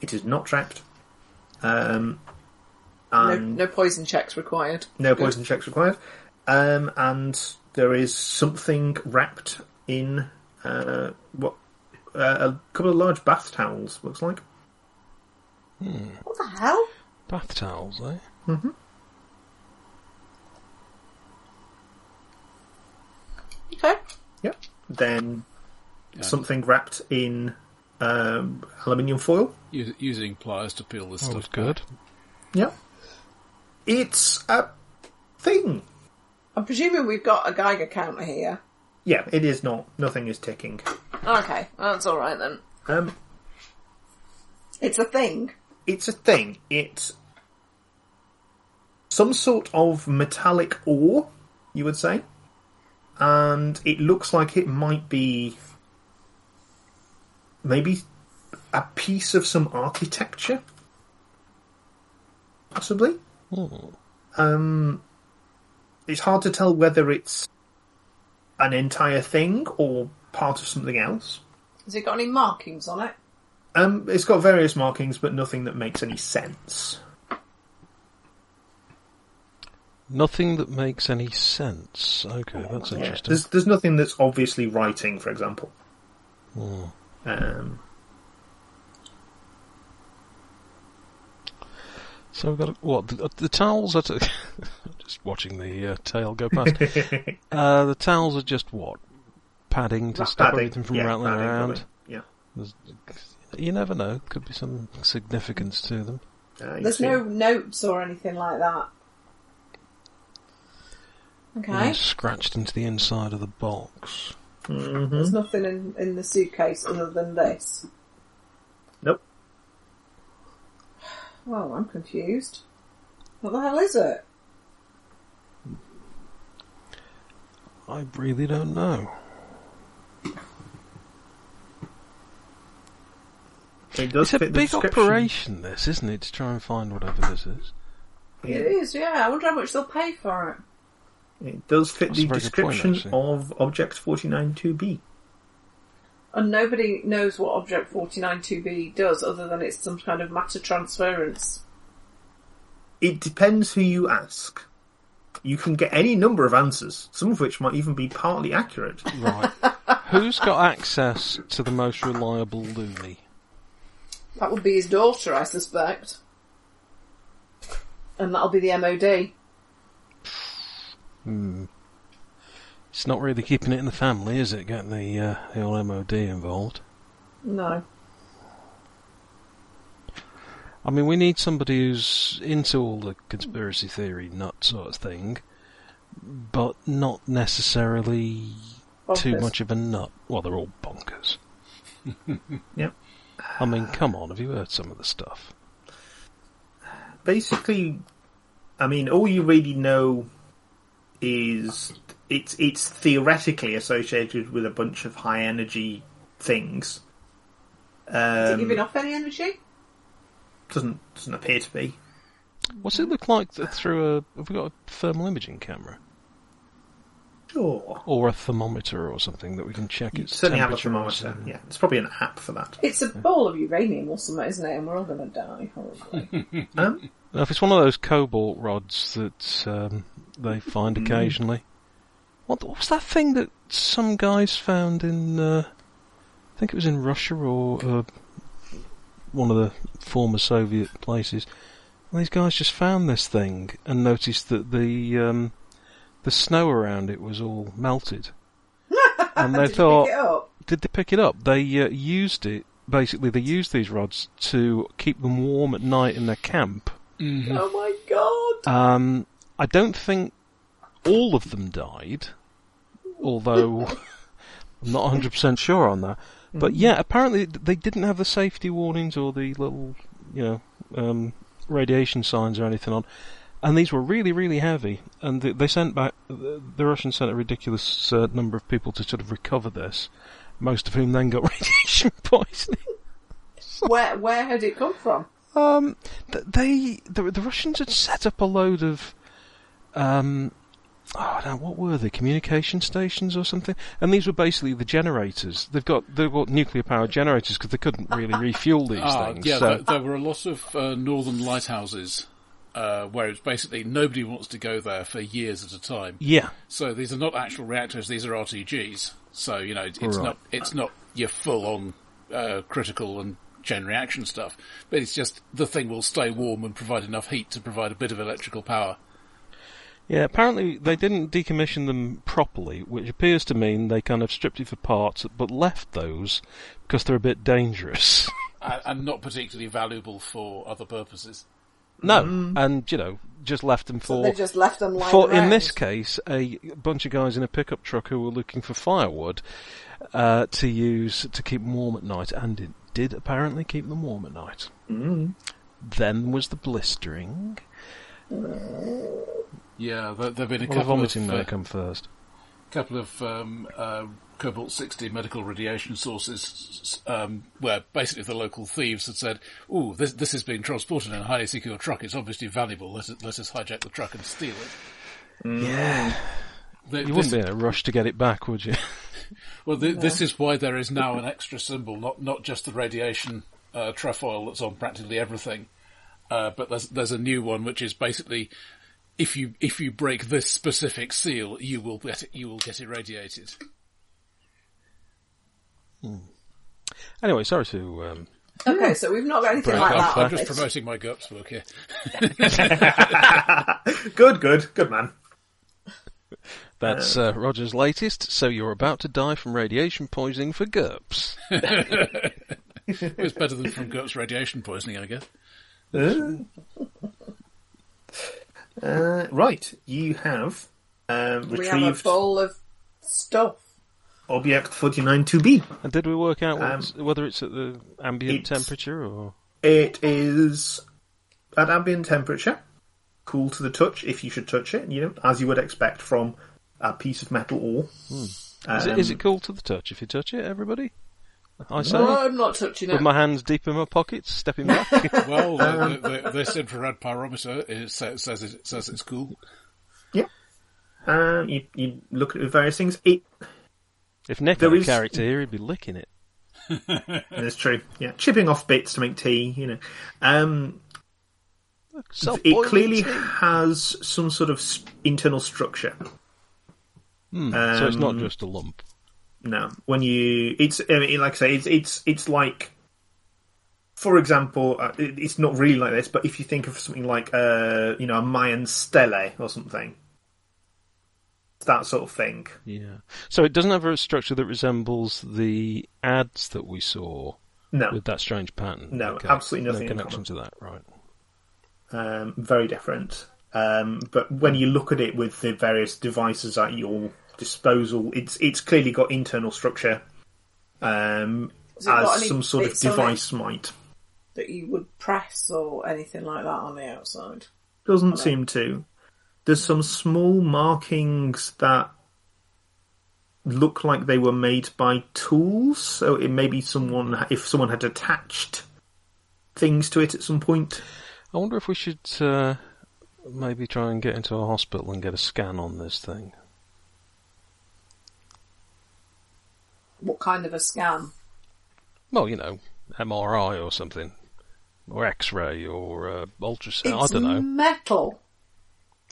It is not trapped. Um, No, no poison checks required. no Good. poison checks required. Um, and there is something wrapped in uh, what uh, a couple of large bath towels. Looks like. What the hell? Bath towels, eh? Mhm. Okay. Yep. Then something wrapped in um, aluminium foil. Us- using pliers to peel this That stuff good. back. Yep. It's a thing. I'm presuming we've got a Geiger counter here. Yeah, it is not. Nothing is ticking. Okay, well, that's alright then. Um, It's a thing. it's a thing. It's some sort of metallic ore, you would say, and it looks like it might be maybe a piece of some architecture, possibly. Um, it's hard to tell whether it's an entire thing or part of something else. Has it got any markings on it? Um, it's got various markings, but nothing that makes any sense. Nothing that makes any sense. Okay, that's Yeah, interesting. there's there's nothing that's obviously writing, for example. Um, So we've got a, what the, the towels are. To, just watching the uh, tail go past. uh, the towels are just what padding to stop padding, everything from yeah, rattling padding, around. probably. Yeah. There's, you never know. Could be some significance to them. Uh, There's see- no notes or anything like that. Okay. Scratched into the inside of the box. There's nothing in, in the suitcase other than this. Nope. Well, I'm confused. What the hell is it? I really don't know. It does It's a big operation, this, isn't it, to try and find whatever this is? It is, yeah. I wonder how much they'll pay for it. It does fit That's the very good point, description of Object 492B. And nobody knows what Object 492B does other than it's some kind of matter transference. It depends who you ask. You can get any number of answers, some of which might even be partly accurate. Right. Who's got access to the most reliable loony? That would be his daughter, I suspect. And that'll be the MOD. Hmm. It's not really keeping it in the family, is it? Getting the, uh, the old MOD involved. No. I mean, we need somebody who's into all the conspiracy theory nut sort of thing, but not necessarily too much of a nut. Well, they're all bonkers. Yep. I mean, come on, have you heard some of the stuff? Basically, I mean, all you really know is it's it's theoretically associated with a bunch of high energy things. Is it Um, giving off any energy? Doesn't doesn't appear to be. What's it look like through a? Have we got a thermal imaging camera Sure. or a thermometer or something that we can check You its certainly have a thermometer. and- Yeah, it's probably an app for that. It's a ball of uranium or something, isn't it? And we're all going to die horribly. Um, Now, if it's one of those cobalt rods that um, they find Mm. occasionally, what, what was that thing that some guys found in? Uh, I think it was in Russia or uh, one of the former Soviet places. And these guys just found this thing and noticed that the um, the snow around it was all melted. and they Did thought, you pick it up? did they pick it up? They uh, used it. Basically, they used these rods to keep them warm at night in their camp. Oh my god! Um, I don't think all of them died, although I'm not 100% sure on that. But yeah, apparently they didn't have the safety warnings or the little, you know, um, radiation signs or anything on. And these were really, really heavy. And they, they sent back, the the Russians sent a ridiculous uh, number of people to sort of recover this, most of whom then got radiation poisoning. Where where had it come from? Um, they the, the Russians had set up a load of um, oh now what were they? Communication stations or something? And these were basically the generators. They've got they've got nuclear powered generators because they couldn't really refuel these Ah, things. yeah, so- there, there were a lot of uh, northern lighthouses uh, where it's basically nobody wants to go there for years at a time. yeah, So these are not actual reactors; these are RTGs. So you know, it's Right. not it's not your full-on uh, critical and chain reaction stuff, but it's just the thing will stay warm and provide enough heat to provide a bit of electrical power. Yeah. Apparently they didn't decommission them properly, which appears to mean they kind of stripped it for parts, but left those because they're a bit dangerous. and, and not particularly valuable for other purposes. no, and you know just left them for They just left them lying for in this case a bunch of guys in a pickup truck who were looking for firewood uh, to use to keep them warm at night, and it did apparently keep them warm at night. Mm. Then was the blistering. Yeah, there have been a Well, the couple vomiting of may uh, come first. couple of um, uh, cobalt sixty medical radiation sources um, where basically the local thieves had said, "Oh, this this is being transported in a highly secure truck. It's obviously valuable. Let us, let us hijack the truck and steal it." Yeah, The- you this- wouldn't be in a rush to get it back, would you? Well, th- this is why there is now an extra symbol, not not just the radiation uh, trefoil that's on practically everything, uh, but there's there's a new one which is basically if you if you break this specific seal, you will get you will get irradiated. anyway, sorry to. Um, Okay, so we've not got anything like off, that. I'm just promoting my GURPS book here. good, good, good man. that's uh, Roger's latest. So you're about to die from radiation poisoning for GURPS. It's better than from GURPS radiation poisoning, I guess. Uh, right, you have um, We have a bowl of stuff. Object 492B. And did we work out Um, whether it's at the ambient temperature or? It is at ambient temperature, cool to the touch if you should touch it, you know, as you would expect from a piece of metal ore. Is, it, is Um, it cool to the touch if you touch it, everybody? I say, No, I'm not touching it. with my hands deep in my pockets, stepping back. Well, the, the, this infrared pyrometer it says, says it says it's cool. Yeah. Um, you, you look at various things. It if Nick There had a is- character here, he'd be licking it. That's true. Yeah, chipping off bits to make tea. You know, um, it clearly tea. has some sort of internal structure. Hmm, so it's not um, just a lump. No, when you, it's I mean, like I say, it's it's it's like, for example, uh, it, it's not really like this, but if you think of something like, uh, you know, a Mayan stele or something, that sort of thing. Yeah. So it doesn't have a structure that resembles the ads that we saw No, with that strange pattern. No, absolutely nothing No in connection to that, right? um, very different. Um, but when you look at it with the various devices at your disposal, it's it's clearly got internal structure, um, Has it got as some sort of bits on it? device might. that you would press or anything like that on the outside. Doesn't seem to. There's some small markings that look like they were made by tools. So it may be someone, if someone had attached things to it at some point. I wonder if we should uh, maybe try and get into a hospital and get a scan on this thing. What kind of a scan? Well, you know, MRI or something, or X-ray or uh, ultrasound. It's I don't know. metal.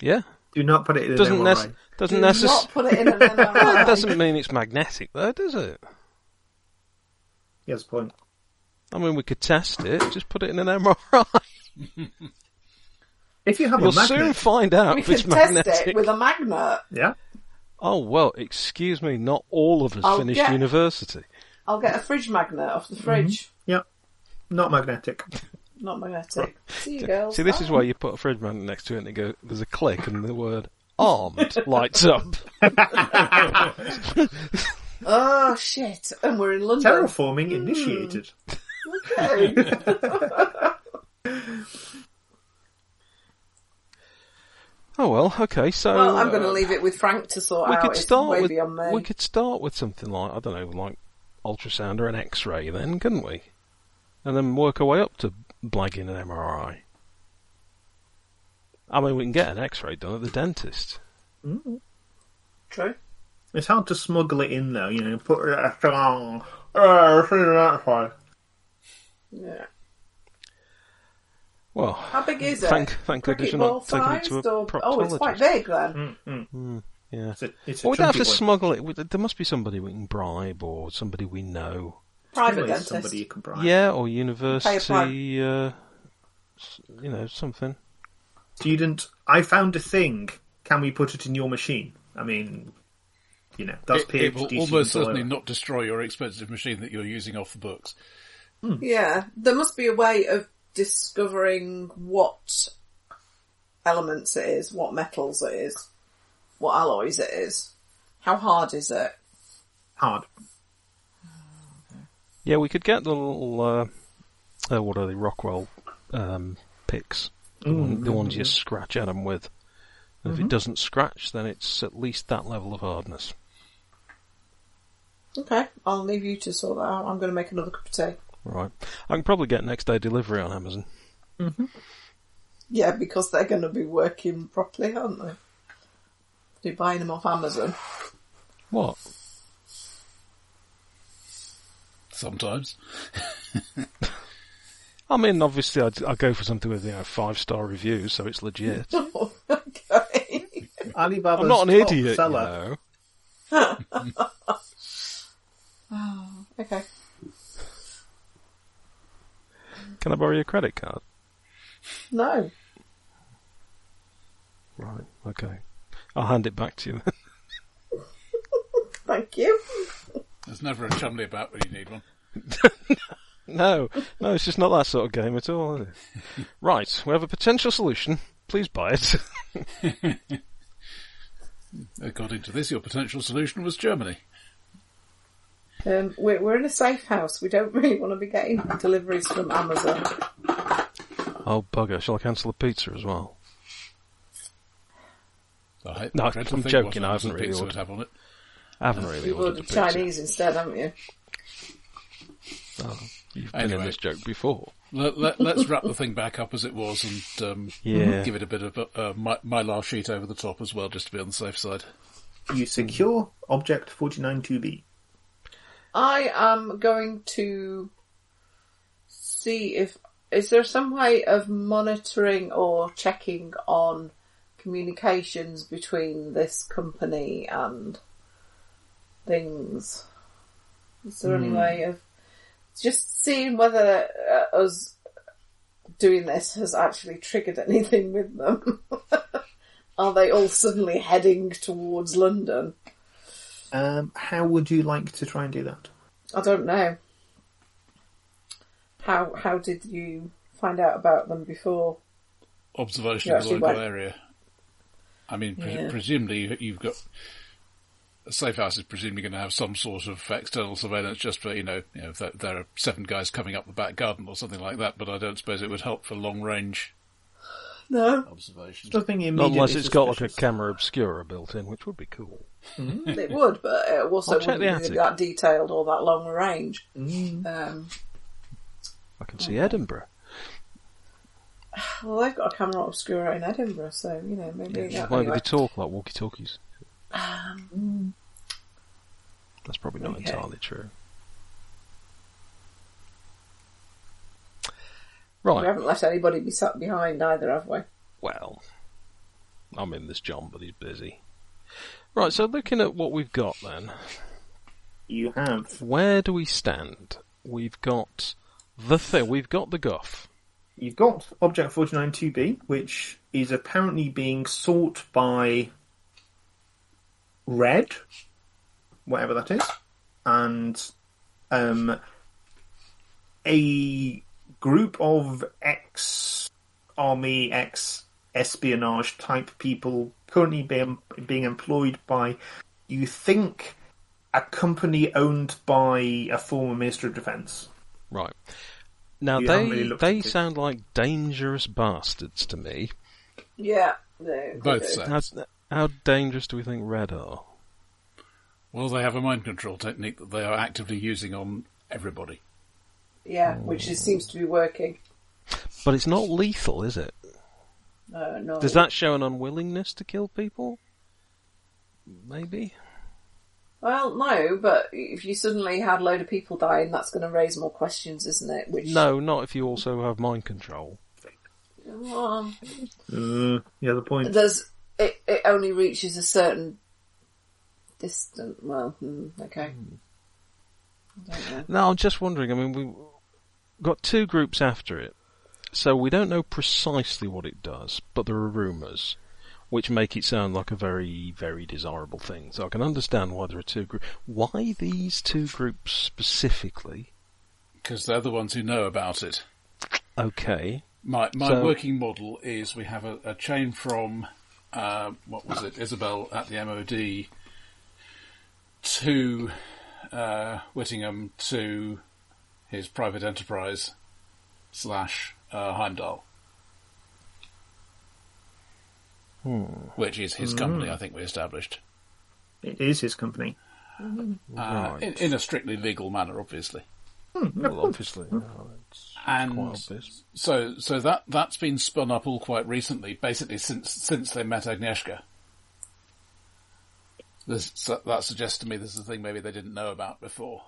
Yeah, Do not put it in an doesn't MRI. nec- doesn't Do necessarily. not put it in an MRI. It doesn't mean it's magnetic, though, does it? Yes, point. I mean, we could test it. Just put it in an MRI. If you have You'll a magnet, soon find out We if can it's test magnetic. it with a magnet. yeah, Oh well, excuse me. Not all of us I'll finished get- university. I'll get a fridge magnet off the fridge. Mm-hmm. yeah, not magnetic. Not magnetic. See you, girls. See, this is where you put a fridge magnet next to it, and it go, there's a click, and the word "armed" lights up. Oh shit! And we're in London. Terraforming initiated. Mm. Okay. Oh well, okay. So well, I'm going to uh, leave it with Frank to sort we out. could It's start way with beyond me. we could start with something like I don't know, like ultrasound or an X-ray, then, couldn't we? And then work our way up to blagging an MRI. I mean, we can get an X-ray done at the dentist. True. It's hard to smuggle it in though, you know. Put it on. Oh, see that fine. Yeah. Well, How big is it? Thank- thank goodness Cricket you're not taking it to a sized or- Oh, it's quite big then. Mm, yeah. It's a, it's a Well, we don't have to one. smuggle it. There must be somebody we can bribe, or somebody we know. Private Surely dentist. Somebody you can bribe. Yeah, or university. Uh, you know, something. Student, I found a thing. Can we put it in your machine? I mean, you know, that's It, it will almost certainly not destroy your expensive machine that you're using off the books. Yeah, there must be a way of discovering what elements it is, what metals it is, what alloys it is. How hard is it? hard. Yeah, we could get the little. Uh, uh, what are they? Rockwell um, picks. The, one, the ones you scratch at them with. And If it doesn't scratch, then it's at least that level of hardness. Okay, I'll leave you to sort that out. I'm going to make another cup of tea. Right. I can probably get next day delivery on Amazon. Mm-hmm. Yeah, because they're going to be working properly, aren't they? You're buying them off Amazon. What? Sometimes. I mean, obviously, I'd, I go for something with you know five star reviews, so it's legit. okay. Alibaba's I'm not an top idiot, you seller. know. Oh, okay. Can I borrow your credit card? No. Right. Okay. I'll hand it back to you. Thank you. There's never a chumley about when you need one. no, no, it's just not that sort of game at all. Is it? right. We have a potential solution. Please buy it. According to this, your potential solution was Germany. Um, we're, we're in a safe house. We don't really want to be getting deliveries from Amazon. oh bugger! Shall I cancel the pizza as well? I hate No, I dread to I'm joking, I haven't really pizza ordered. would have on it. I haven't really You've ordered ordered the pizza. Chinese instead, haven't you? Oh, you've been in this joke before. Let, let, let's wrap the thing back up as it was and um, Yeah. give it a bit of uh, my, my last sheet over the top as well, just to be on the safe side. You secure object forty nine 492B. I am going to see if is there some way of monitoring or checking on communications between this company and things. Is there any way of just seeing whether uh, us doing this has actually triggered anything with them? Are they all suddenly heading towards London? Um, how would you like to try and do that? I don't know. How how did you find out about them before? Observation You of the local went- area. I mean, pre- Yeah. presumably you- you've got a safe house is presumably going to have some sort of external surveillance just for you know, you know, if there, there are seven guys coming up the back garden or something like that. But I don't suppose it would help for long range No, observation. Nothing Not immediately unless it's got like a camera obscura built in, which would be cool. It would, but it also I'll wouldn't be attic. that detailed or that long range. Mm. Um, I can see Edinburgh. well, they've got a camera obscura in Edinburgh, so you know maybe. Yeah, yeah, Why anyway. they talk like walkie-talkies? Um, That's probably not Okay. entirely true. Right. We haven't left anybody be sat behind either, have we? Well, I'm in this John, but he's busy. Right. So looking at what we've got then, You have. where do we stand? We've got the thing. We've got the guff. You've got object 492B, which is apparently being sought by Red, whatever that is, and um, a group of ex army, ex espionage type people currently being, being employed by, you think, a company owned by a former Minister of Defence. Right. Now You they really they into it. sound like dangerous bastards to me. Yeah, they, Both they do. sets. How, how dangerous do we think Red are? Well, they have a mind control technique that they are actively using on everybody. Yeah, which is, seems to be working. But it's not lethal, is it? Uh, no, Does that show an unwillingness to kill people? Maybe. Well, no, but if you suddenly had a load of people dying, that's going to raise more questions, isn't it? Which No, not if you also have mind control. Well, Uh, yeah, the point. there's it. It only reaches a certain distance. Well, hmm, okay. I don't. No, I'm just wondering. I mean, we've got two groups after it, so we don't know precisely what it does, but there are rumours which make it sound like a very, very desirable thing. So I can understand why there are two groups. Why these two groups specifically? Because they're the ones who know about it. Okay. My my So- working model is we have a, a chain from uh, what was it, Isabel at the MOD to uh, Whittingham to his private enterprise slash uh, Heimdall, Hmm. which is his company. I think we established It is his company. uh, Right. in, in a strictly legal manner, obviously. Well, obviously. no, it's And quite obvious. so, so that that's been spun up all quite recently, basically since since they met Agnieszka. This, so that suggests to me this is a thing maybe they didn't know about before.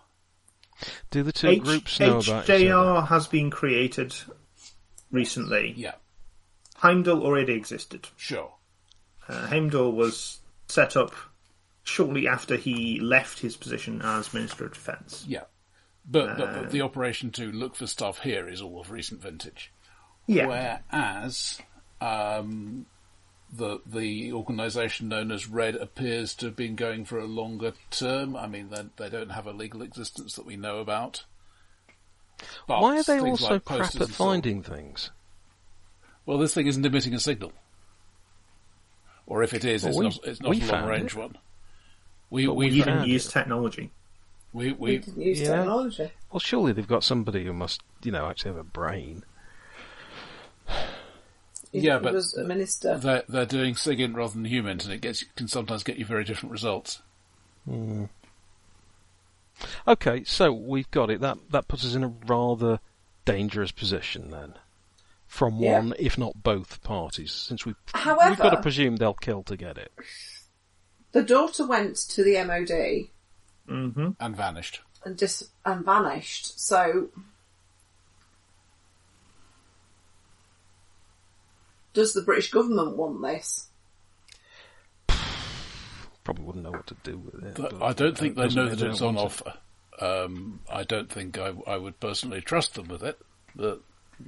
Do the two H- groups know about each other? HJR has been created recently. Yeah, Heimdall already existed. sure. Uh, Heimdall was set up shortly after he left his position as Minister of Defence. Yeah, but, but, but the operation to look for stuff here is all of recent vintage. Yeah. Whereas um, the the organisation known as Red appears to have been going for a longer term. I mean, they, they don't have a legal existence that we know about. But Why are they all so like crap at and so finding things? Well, this thing isn't emitting a signal, or if it is, Well, it's we- not. It's not we a long range it. one. We But we we You found can it. use technology. we We we can use Yeah. technology. Well, surely they've got somebody who must, you know, actually have a brain. He, Yeah, but- was a minister. They're, they're doing SIGINT rather than humans, and it gets can sometimes get you very different results. Hmm. Okay, so we've got it. That that puts us in a rather dangerous position then, from Yeah. one, if not both parties, since we we've got to presume they'll kill to get it. The daughter went to the MOD Mm-hmm. And vanished. and just and vanished. So, does the British government want this? Probably wouldn't know what to do with it. But but I don't think they know that it's on offer. Um, I don't think I, I would personally trust them with it. But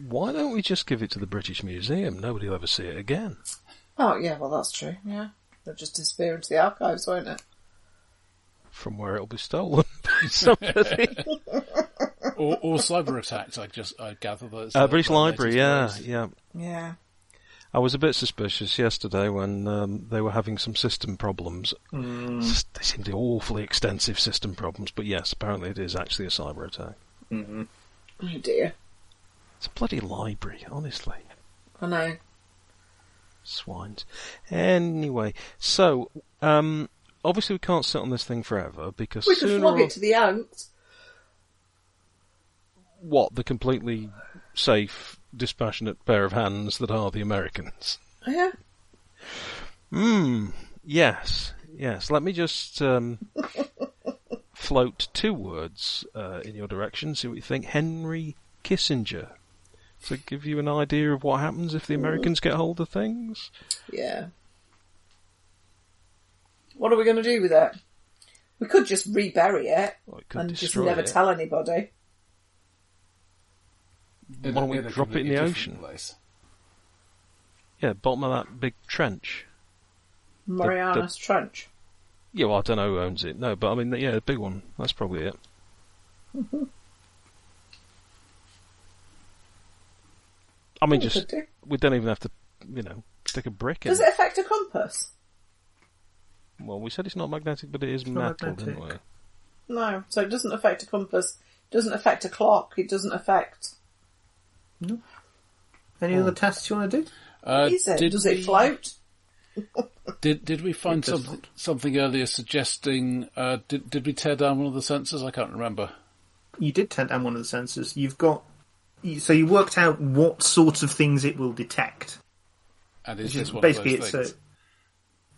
Why don't we just give it to the British Museum? Nobody will ever see it again. Oh yeah, well that's true. Yeah, they'll just disappear into the archives, won't it? From where it'll be stolen by somebody. or, or cyber attacks. I just I gather those. uh, British Library, yeah, yeah. Yeah. I was a bit suspicious yesterday when um, they were having some system problems. S- They seemed to be awfully extensive system problems, but yes, apparently it is actually a cyber attack. Oh dear. It's a bloody library, honestly. I know. Swines. Anyway, so um, obviously we can't sit on this thing forever because We could sooner flog or it to the Yanks. what the completely safe, dispassionate pair of hands that are the Americans. Yeah. Hmm. Yes. Yes. Let me just um, float two words uh, in your direction. See what you think. Henry Kissinger. To give you an idea of what happens if the Americans get hold of things. Yeah. What are we going to do with it? We could just rebury it Well, and just never it. tell anybody. Why don't we drop it in the ocean? Place. Yeah, bottom of that big trench. Marianas Trench. Yeah, well, I don't know who owns it. No, but I mean, yeah, the big one. That's probably it. I mean, We just do. we don't even have to, you know, stick a brick in. Does it affect a compass? Well, we said it's not magnetic, but it is not metal, didn't we? magnetic. No. So it doesn't affect a compass. It doesn't affect a clock. It doesn't affect. Any other tests you want to do? Uh, Is it? did Does we, it float? Did did we find It does something something earlier suggesting? Uh, did did we tear down one of the sensors? I can't remember. You did tend down one of the sensors. You've got. you- So you worked out what sort of things it will detect. And is Which this is one basically of it's those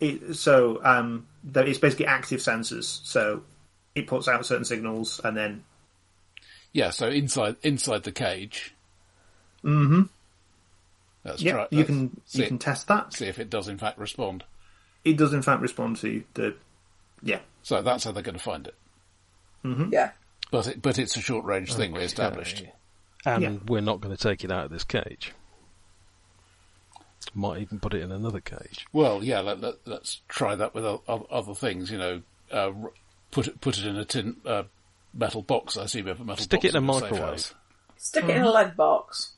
a, it, so um, there- it's basically active sensors. So it puts out certain signals and then Yeah, so inside inside the cage. Mhm. Let's yeah, try. you can see, you can test that. see if it does in fact respond. It does in fact respond to the yeah. So that's how they're going to find it. Mhm. Yeah. But it, but it's a short range thing we established. And Yeah. we're not going to take it out of this cage. Might even put it in another cage. Well, yeah, let, let, let's try that with o- o- other things. You know, uh, put it put it in a tin uh, metal box. I assume you have a metal box. Stick box it in a microwave. house. Stick it in a lead box.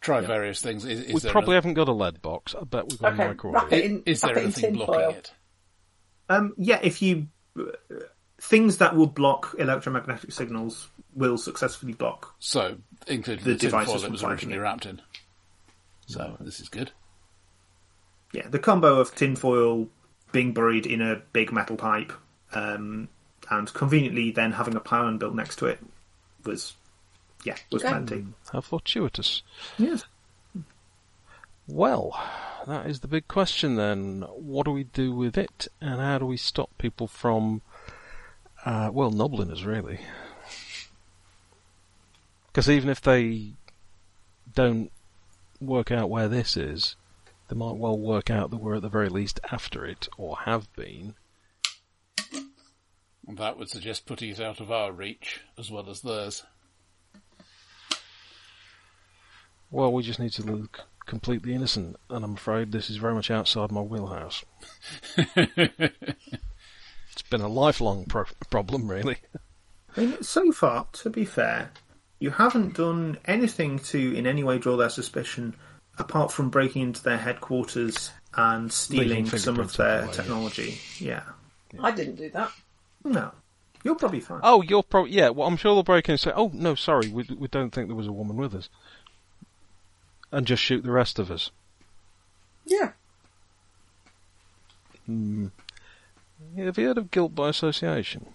Try various things. Is, is we probably a- haven't got a lead box. I bet we've got Okay, a microwave. it in- is there anything tin blocking foil. it? Um, yeah, if you uh, things that will block electromagnetic signals will successfully block. So, including The the, tin devices foil was originally it. wrapped in. So this is good. Yeah, the combo of tinfoil being buried in a big metal pipe, um, and conveniently then having a plough built next to it was, yeah, was Okay. plenty. How fortuitous. Yes. Well, that is the big question then. What do we do with it, and how do we stop people from, uh, well, nobbling us really? Because even if they don't work out where this is, they might well work out that we're at the very least after it, or have been. And that would suggest putting it out of our reach as well as theirs. Well, we just need to look completely innocent, and I'm afraid this is very much outside my wheelhouse. it's been a lifelong pro- problem, really. I mean, so far, to be fair, you haven't done anything to in any way draw their suspicion, apart from breaking into their headquarters and stealing some of their away, yeah. technology. Yeah. I didn't do that. No. You're probably fine. Oh, you're probably yeah. Well, I'm sure they'll break in and say, "Oh no, sorry, we we don't think there was a woman with us," and just shoot the rest of us. Yeah. Hmm. Have you heard of guilt by association?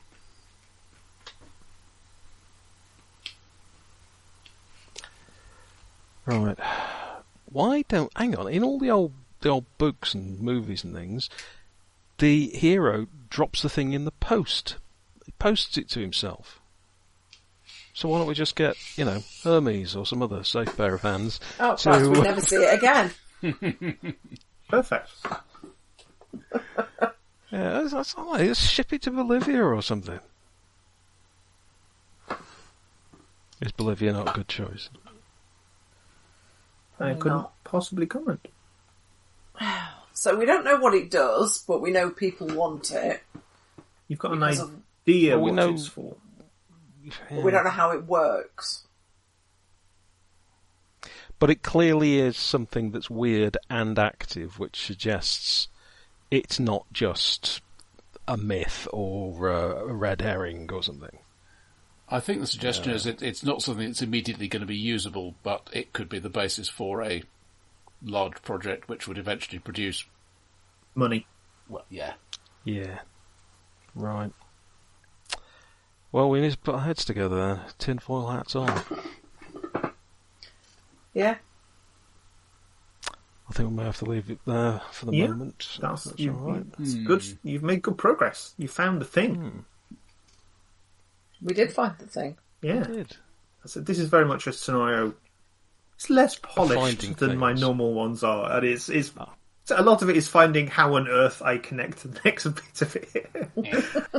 Right. Why don't hang on? In all the old the old books and movies and things, the hero drops the thing in the post. He posts it to himself. So why don't we just get, you know, Hermes or some other safe pair of hands Oh, to perhaps we uh, never see it again. Perfect. Yeah, that's, that's all right. Just ship it to Bolivia or something. Is Bolivia not a good choice? I couldn't Not. possibly comment. So we don't know what it does, but we know people want it. You've got an Because of- idea Well, we what know- it's for. But we don't know how it works. But it clearly is something that's weird and active, which suggests it's not just a myth or uh, a red herring or something. I think the suggestion is it, it's not something that's immediately going to be usable, but it could be the basis for a large project which would eventually produce. Money. Well, yeah, Yeah. Right. Well, we need to put our heads together then. Tinfoil hats on. Yeah. I think we may have to leave it there for the Yeah, moment. That's, That's you, all right. that's good. You've made good progress. You found the thing. Hmm. We did find the thing. Yeah. Good. So this is very much a scenario. It's less polished Finding than my normal ones are, and it's, it's Ah. So a lot of it is finding how on earth I connect to the next bit of it.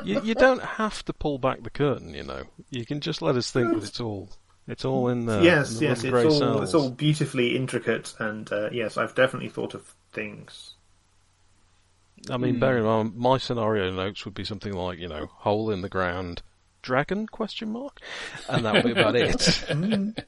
you, you don't have to pull back the curtain, you know. You can just let us think that it's all it's all in there. yes, in the yes, it's grey all it's all beautifully intricate, and uh, yes, I've definitely thought of things. I mean, bear in mind, my scenario notes would be something like, you know, hole in the ground, dragon question mark, and that would be about it.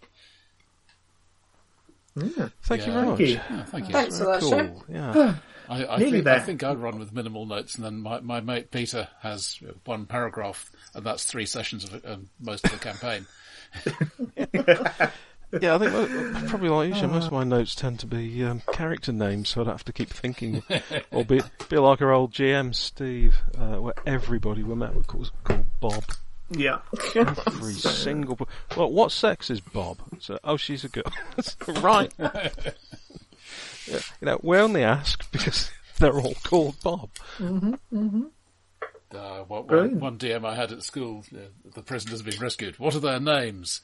Yeah. Thank you Yeah. very Thank much. you. Yeah, thank you. Thanks for that, Cool. Shem. Yeah. I, I, Nearly think, I think I'd run with minimal notes, and then my, my mate Peter has one paragraph, and that's three sessions of um, most of the campaign. Yeah, I think mo- probably like you, most of my notes tend to be um, character names, so I don't have to keep thinking. or be, be like our old GM Steve, uh, where everybody we met was called, called Bob. Yeah. Every single. bo- Well, what sex is Bob? So, oh, she's a girl. right. Yeah, you know, we only ask because they're all called Bob. Uh, one, one, Brilliant. one DM I had at school, uh, the prisoners have been rescued. What are their names?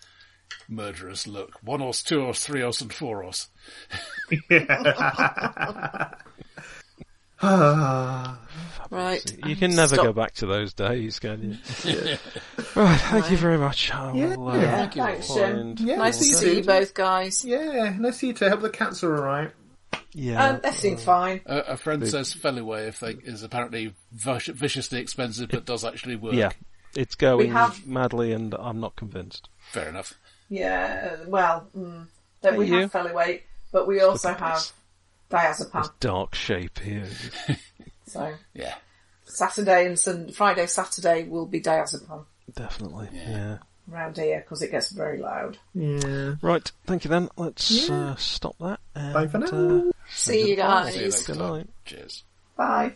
Murderous look. One os, two os, three os, and four os. Ah, Right. You can never Stop. go back to those days, can you? right, thank you very much. I Yeah. uh, Yeah, Thank you. Thanks, all. Shem. find- Yeah, Nice to you see you both, guys. yeah. Nice to see you too. Hope the cats are alright. Yeah. Um, they seem fine. Uh, a friend says Feliway if they, is apparently vic- viciously expensive, but does actually work. yeah. It's going have- madly, and I'm not convinced. Fair enough. Yeah, well, mm, that we Hey, you. have Feliway, but we also have this. Diazepam. This dark shape here. So Yeah. Saturday and Sun- Friday, Saturday will be diazepam Definitely. Yeah. yeah. around here because it gets very loud. Yeah. Right, thank you then. Let's Yeah. uh, stop that. And, Bye for now. Uh, See you See you guys. Good night. Cheers. Bye.